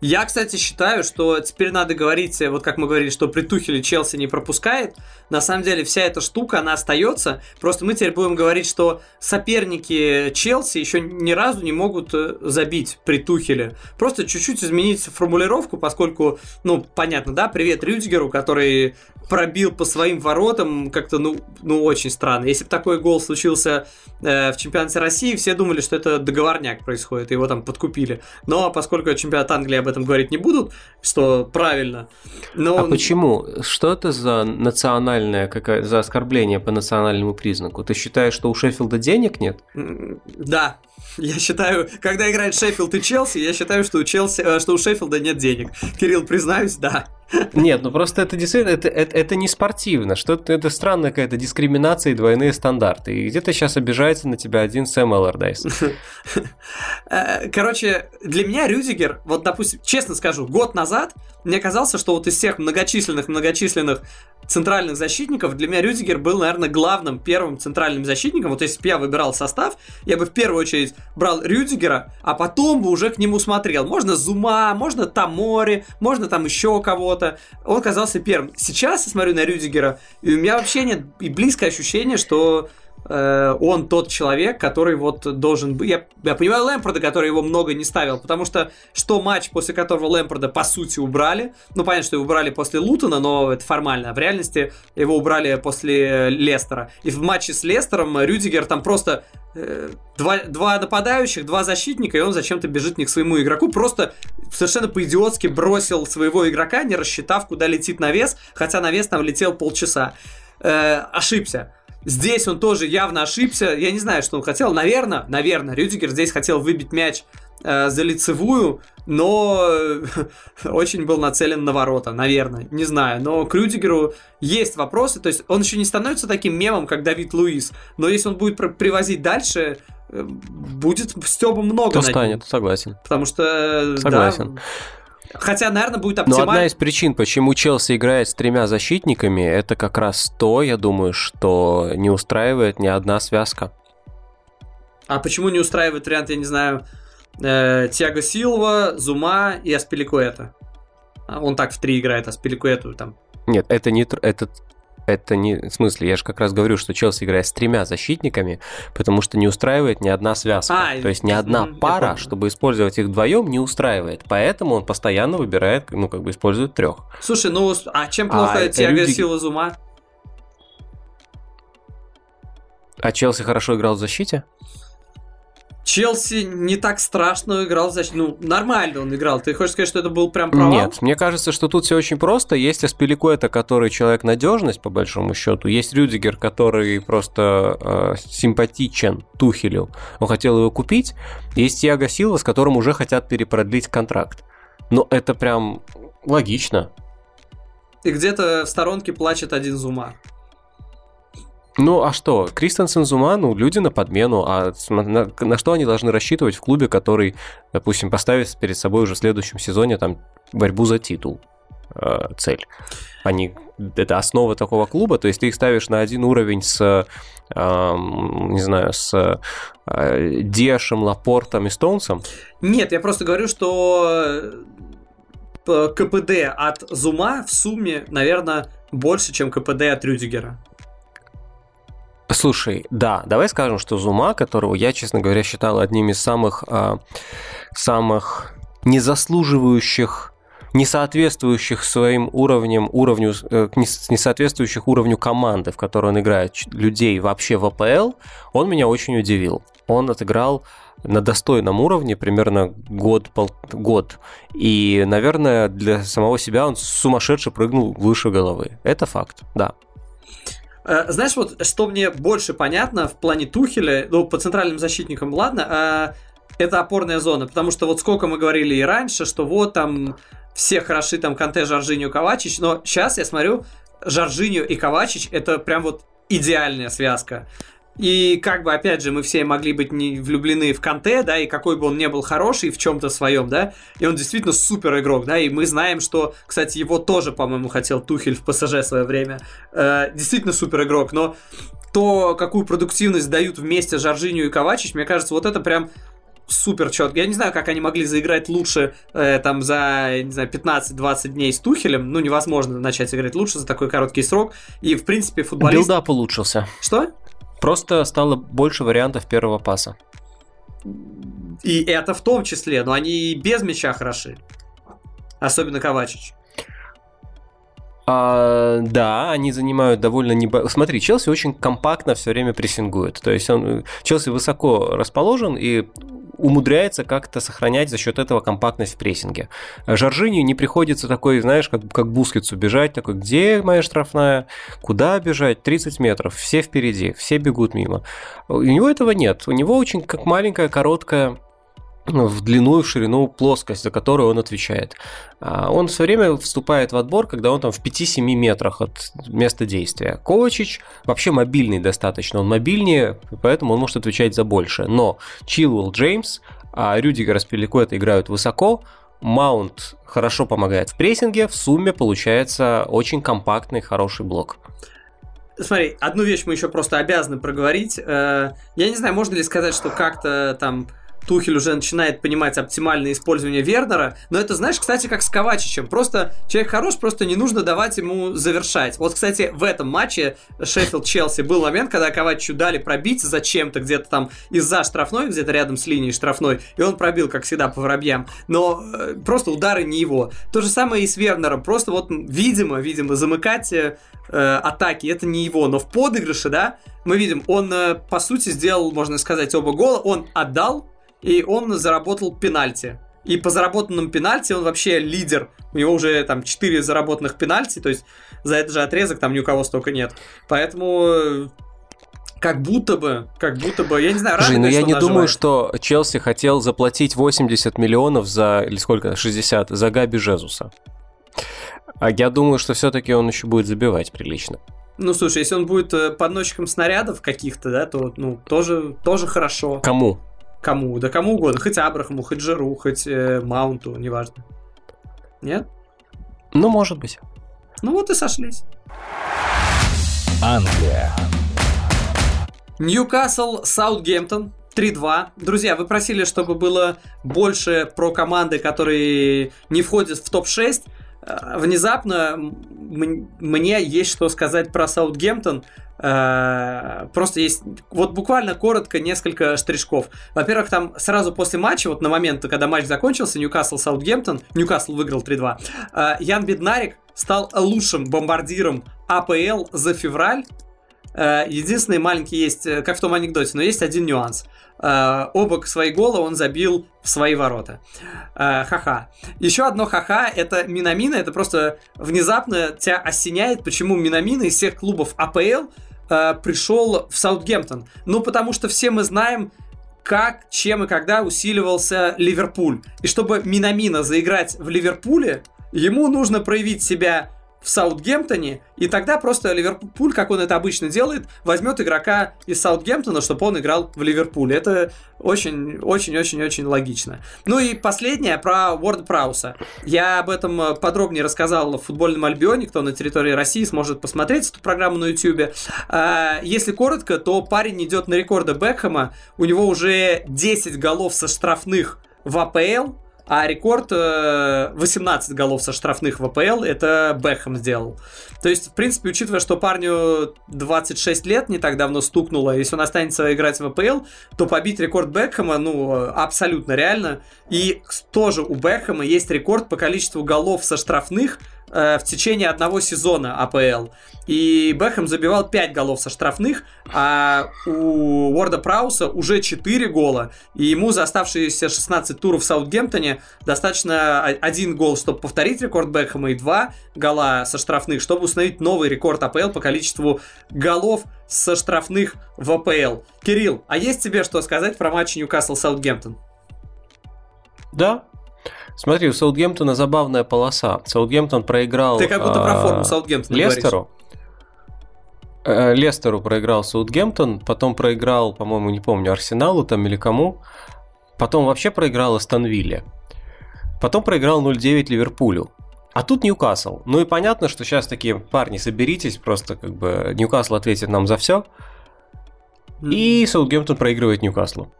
Я, кстати, считаю, что теперь надо говорить, вот как мы говорили, что при Тухеле Челси не пропускает. На самом деле вся эта штука, она остается. Просто мы теперь будем говорить, что соперники Челси еще ни разу не могут э, забить при Тухеле. Просто чуть-чуть изменить формулировку, поскольку, ну, понятно, да, привет Рюдигеру, который пробил по своим воротам как-то, ну, ну очень странно. Если бы такой гол случился э, в чемпионате России, все думали, что это договорняк происходит, его там подкупили. Но поскольку чемпионат Англии об этом говорить не будут, что правильно. Но... А почему? Что это за национальное, какая, за оскорбление по национальному признаку? Ты считаешь, что у Шеффилда денег нет? Да, я считаю, когда играет Шеффилд и Челси, я считаю, что у, Челси, э, что у Шеффилда нет денег. Кирилл, признаюсь, да. Нет, ну просто это действительно, это, это, это не спортивно, что это, это странная какая-то дискриминация и двойные стандарты. И где-то сейчас обижается на тебя один Сэм Эллардайс. Э, короче, для меня Рюдигер, вот, допустим, честно скажу, год назад мне казалось, что вот из всех многочисленных-многочисленных центральных защитников, для меня Рюдигер был, наверное, главным первым центральным защитником. Вот если бы я выбирал состав, я бы в первую очередь брал Рюдигера, а потом бы уже к нему смотрел. Можно Зума, можно Тамори, можно там еще кого-то. Он казался первым. Сейчас я смотрю на Рюдигера, и у меня вообще нет и близкое ощущение, что он тот человек, который вот должен быть... Я, я понимаю Лэмпорда, который его много не ставил, потому что что матч, после которого Лэмпорда по сути убрали, ну понятно, что его убрали после Лутона, но это формально, а в реальности его убрали после Лестера. И в матче с Лестером Рюдигер там просто э, два, два нападающих, два защитника, и он зачем-то бежит не к своему игроку, просто совершенно по-идиотски бросил своего игрока, не рассчитав, куда летит навес, хотя навес там летел полчаса. Э, ошибся. Здесь он тоже явно ошибся. Я не знаю, что он хотел. Наверное, наверное, Рюдигер здесь хотел выбить мяч э, за лицевую, но очень был нацелен на ворота, наверное, не знаю. Но к Рюдигеру есть вопросы, то есть он еще не становится таким мемом, как Давид Луис, но если он будет привозить дальше, э, будет Стеба много. То станет, согласен. Потому что, э, согласен. Да, Хотя, наверное, будет оптимально. Но одна из причин, почему Челси играет с тремя защитниками, это как раз то, я думаю, что не устраивает ни одна связка. А почему не устраивает вариант, я не знаю, э, Тиаго Силва, Зума и Аспиликуэта? А он так в три играет, Аспиликуэту там. Нет, это не это это не... В смысле, я же как раз говорю, что Челси играет с тремя защитниками, потому что не устраивает ни одна связка. А, То есть ни одна пара, чтобы использовать их вдвоем, не устраивает. Поэтому он постоянно выбирает, ну, как бы использует трех. Слушай, ну, а чем плохо а, Тиаго Рюди... Сила Зума? А Челси хорошо играл в защите? Челси не так страшно играл, значит, ну, нормально он играл. Ты хочешь сказать, что это был прям провал? Нет, мне кажется, что тут все очень просто. Есть Аспиликуэта, который человек надежность, по большому счету. Есть Рюдигер, который просто э, симпатичен Тухелю. Он хотел его купить. Есть Яго Силва, с которым уже хотят перепродлить контракт. Но это прям логично. И где-то в сторонке плачет один Зума. Ну, а что? Кристенсен Зума, ну, люди на подмену. А на, на что они должны рассчитывать в клубе, который, допустим, поставит перед собой уже в следующем сезоне там борьбу за титул? Э, цель. Они, это основа такого клуба, то есть ты их ставишь на один уровень с, э, не знаю, с э, Диашем, Лапортом и Стоунсом? Нет, я просто говорю, что э, КПД от Зума в сумме, наверное, больше, чем КПД от Рюдигера. Слушай, да, давай скажем, что Зума, которого я, честно говоря, считал одним из самых, а, самых незаслуживающих не соответствующих своим уровнем, уровню, э, не соответствующих уровню команды, в которой он играет, людей вообще в АПЛ, он меня очень удивил. Он отыграл на достойном уровне примерно год, пол, год. И, наверное, для самого себя он сумасшедше прыгнул выше головы. Это факт, да. Э, знаешь, вот что мне больше понятно в плане Тухеля, ну, по центральным защитникам, ладно, а это опорная зона, потому что вот сколько мы говорили и раньше, что вот там все хороши, там Канте, Жоржиньо, Ковачич, но сейчас я смотрю, Жоржиньо и Ковачич это прям вот идеальная связка. И как бы, опять же, мы все могли быть не влюблены в Канте, да, и какой бы он ни был хороший в чем-то своем, да, и он действительно супер игрок, да, и мы знаем, что, кстати, его тоже, по-моему, хотел Тухель в ПСЖ в свое время. Э, действительно супер игрок, но то, какую продуктивность дают вместе Жоржиню и Ковачич, мне кажется, вот это прям супер четко. Я не знаю, как они могли заиграть лучше э, там за, не знаю, 15-20 дней с Тухелем. Ну, невозможно начать играть лучше за такой короткий срок. И, в принципе, футболист... Build-up улучшился. Что? Просто стало больше вариантов первого паса. И это в том числе, но они без мяча хороши. Особенно Ковачич. А, да, они занимают довольно небо... Смотри, Челси очень компактно все время прессингует. То есть он Челси высоко расположен и умудряется как-то сохранять за счет этого компактность в прессинге. Жоржинию не приходится такой, знаешь, как, как Бускетсу бежать, такой, где моя штрафная, куда бежать, 30 метров, все впереди, все бегут мимо. У него этого нет, у него очень как маленькая, короткая в длину и в ширину плоскость, за которую он отвечает. А он все время вступает в отбор, когда он там в 5-7 метрах от места действия. Ковачич вообще мобильный достаточно, он мобильнее, поэтому он может отвечать за большее. Но Чилуэлл Джеймс, а Рюдигер с Пеликуэта играют высоко, Маунт хорошо помогает в прессинге, в сумме получается очень компактный, хороший блок. Смотри, одну вещь мы еще просто обязаны проговорить. Э, я не знаю, можно ли сказать, что как-то там Тухель уже начинает понимать оптимальное использование Вернера, но это, знаешь, кстати, как с Ковачичем. Просто человек хорош, просто не нужно давать ему завершать. Вот, кстати, в этом матче Шеффилд-Челси был момент, когда Ковачичу дали пробить зачем-то где-то там из-за штрафной, где-то рядом с линией штрафной, и он пробил, как всегда, по воробьям. Но э, просто удары не его. То же самое и с Вернером. Просто вот, видимо, видимо, замыкать э, атаки это не его. Но в подыгрыше, да, мы видим, он, э, по сути, сделал, можно сказать, оба гола. Он отдал, и он заработал пенальти. И по заработанным пенальти он вообще лидер. У него уже там 4 заработанных пенальти, то есть за этот же отрезок там ни у кого столько нет. Поэтому э, как будто бы, как будто бы, я не знаю, Жень, но ну я не думаю, что Челси хотел заплатить 80 миллионов за, или сколько, 60, за Габи Жезуса. А я думаю, что все-таки он еще будет забивать прилично. Ну, слушай, если он будет э, подносчиком снарядов каких-то, да, то, ну, тоже, тоже хорошо. Кому? Кому? Да кому угодно. Хоть Абрахаму, хоть Жиру, хоть э, Маунту, неважно. Нет? Ну, может быть. Ну вот и сошлись. Англия. Ньюкасл, Саутгемптон. 3-2. Друзья, вы просили, чтобы было больше про команды, которые не входят в топ-6. Э, внезапно мне есть что сказать про Саутгемптон. Э, просто есть, вот буквально коротко несколько штришков. Во-первых, там сразу после матча, вот на момент, когда матч закончился, Ньюкасл Саутгемптон, Ньюкасл выиграл 3-2, э, Ян Беднарик стал лучшим бомбардиром АПЛ за февраль. Э, единственный маленький есть, как в том анекдоте, но есть один нюанс. Оба свои гола он забил в свои ворота. Ха-ха. Еще одно ха-ха, это Минамина, это просто внезапно тебя осеняет, почему Минамина из всех клубов АПЛ э, пришел в Саутгемптон? Ну, потому что все мы знаем, как, чем и когда усиливался Ливерпуль. И чтобы Минамина заиграть в Ливерпуле, ему нужно проявить себя в Саутгемптоне, и тогда просто Ливерпуль, как он это обычно делает, возьмет игрока из Саутгемптона, чтобы он играл в Ливерпуле. Это очень-очень-очень-очень логично. Ну и последнее про Уорд Прауса. Я об этом э, подробнее рассказал в футбольном Альбионе, кто на территории России сможет посмотреть эту программу на YouTube. А, если коротко, то парень идет на рекорды Бекхэма, у него уже 10 голов со штрафных в АПЛ, а рекорд 18 э, голов со штрафных в АПЛ это Бэхэм сделал. То есть, в принципе, учитывая, что парню 26 лет не так давно стукнуло, если он останется играть в АПЛ, то побить рекорд Бекхэма, ну, абсолютно реально. И тоже у Бекхэма есть рекорд по количеству голов со штрафных Э, в течение одного сезона АПЛ. И Бэхэм забивал 5 голов со штрафных, а у Уорда Прауса уже 4 гола. И ему за оставшиеся 16 туров в Саутгемптоне достаточно один гол, чтобы повторить рекорд Бэхэма, и 2 гола со штрафных, чтобы установить новый рекорд АПЛ по количеству голов со штрафных в АПЛ. Кирилл, а есть тебе что сказать про матч Ньюкасл-Саутгемптон? Да, Смотри, у Саутгемптона забавная полоса. Саутгемптон проиграл... Ты как будто про а, форму Саутгемптона Лестеру. Говоришь. Э, Лестеру проиграл Саутгемптон, потом проиграл, по-моему, не помню, Арсеналу там или кому. Потом вообще проиграл Астонвилле. Потом проиграл 0-9 Ливерпулю. А тут Ньюкасл. Ну и понятно, что сейчас такие парни, соберитесь, просто как бы Ньюкасл ответит нам за все. И Саутгемптон проигрывает Ньюкаслу.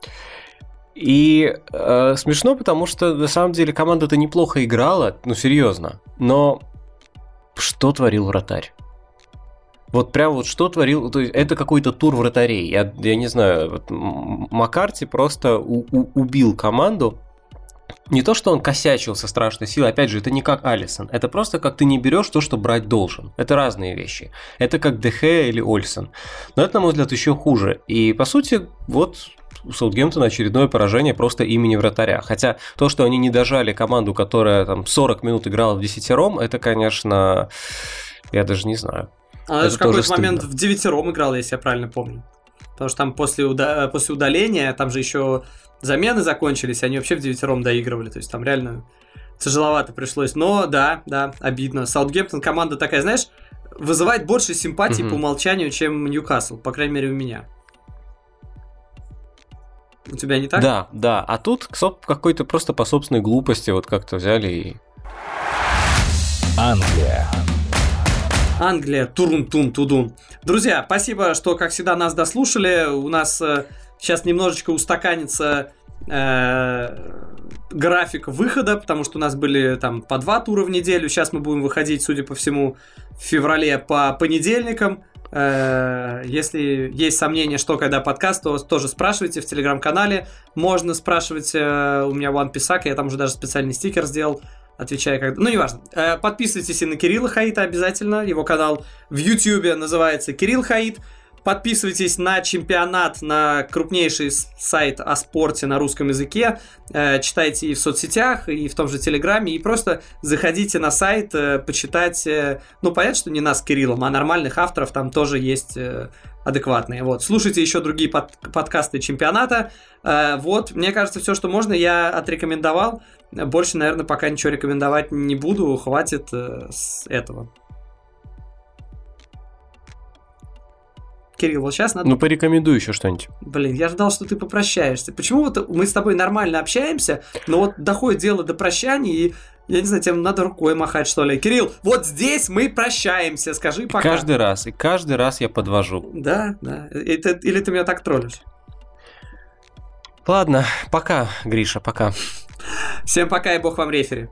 И э, смешно, потому что на самом деле команда-то неплохо играла, ну серьезно. Но что творил вратарь? Вот прям вот что творил, то есть это какой-то тур вратарей. Я, я не знаю, вот Маккарти просто у, у, убил команду. Не то, что он косячил со страшной силой, опять же, это не как Алисон. Это просто как ты не берешь то, что брать должен. Это разные вещи. Это как ДХ или Ольсон. Но это, на мой взгляд, еще хуже. И, по сути, вот у Саутгемптона очередное поражение просто имени вратаря. Хотя то, что они не дожали команду, которая там 40 минут играла в десятером, это, конечно, я даже не знаю. Она даже в какой-то момент в девятером играла, если я правильно помню. Потому что там после, уда- после удаления, там же еще замены закончились, они вообще в девятером доигрывали. То есть там реально тяжеловато пришлось. Но да, да, обидно. Саутгемптон команда такая, знаешь, вызывает больше симпатии mm-hmm. по умолчанию, чем Ньюкасл, по крайней мере, у меня. У тебя не так? Да, да. А тут какой-то просто по собственной глупости вот как-то взяли и... Англия. Англия, турун-тун-тудун. Друзья, спасибо, что, как всегда, нас дослушали. У нас э, сейчас немножечко устаканится э, график выхода, потому что у нас были там по два тура в неделю. Сейчас мы будем выходить, судя по всему, в феврале по понедельникам. Э, если есть сомнения, что когда подкаст, то тоже спрашивайте в телеграм-канале. Можно спрашивать, э, у меня One Писак, я там уже даже специальный стикер сделал отвечая когда... Ну, неважно. Э, подписывайтесь и на Кирилла Хаита обязательно. Его канал в Ютьюбе называется Кирилл Хаит. Подписывайтесь на чемпионат, на крупнейший сайт о спорте на русском языке. Э, читайте и в соцсетях, и в том же Телеграме. И просто заходите на сайт, э, почитать. Э, ну, понятно, что не нас с Кириллом, а нормальных авторов там тоже есть адекватные. Вот. Слушайте еще другие под, подкасты чемпионата. Вот, мне кажется, все, что можно, я отрекомендовал. Больше, наверное, пока ничего рекомендовать не буду. Хватит с этого. Кирилл, вот сейчас надо... Ну, порекомендуй еще что-нибудь. Блин, я ждал, что ты попрощаешься. Почему вот мы с тобой нормально общаемся, но вот доходит дело до прощания, и я не знаю, тебе надо рукой махать, что ли. Кирилл, вот здесь мы прощаемся, скажи пока. Каждый раз, и каждый раз я подвожу. Да, да. Это, или ты меня так троллишь? Ладно, пока, Гриша, пока. Всем пока и бог вам рефери.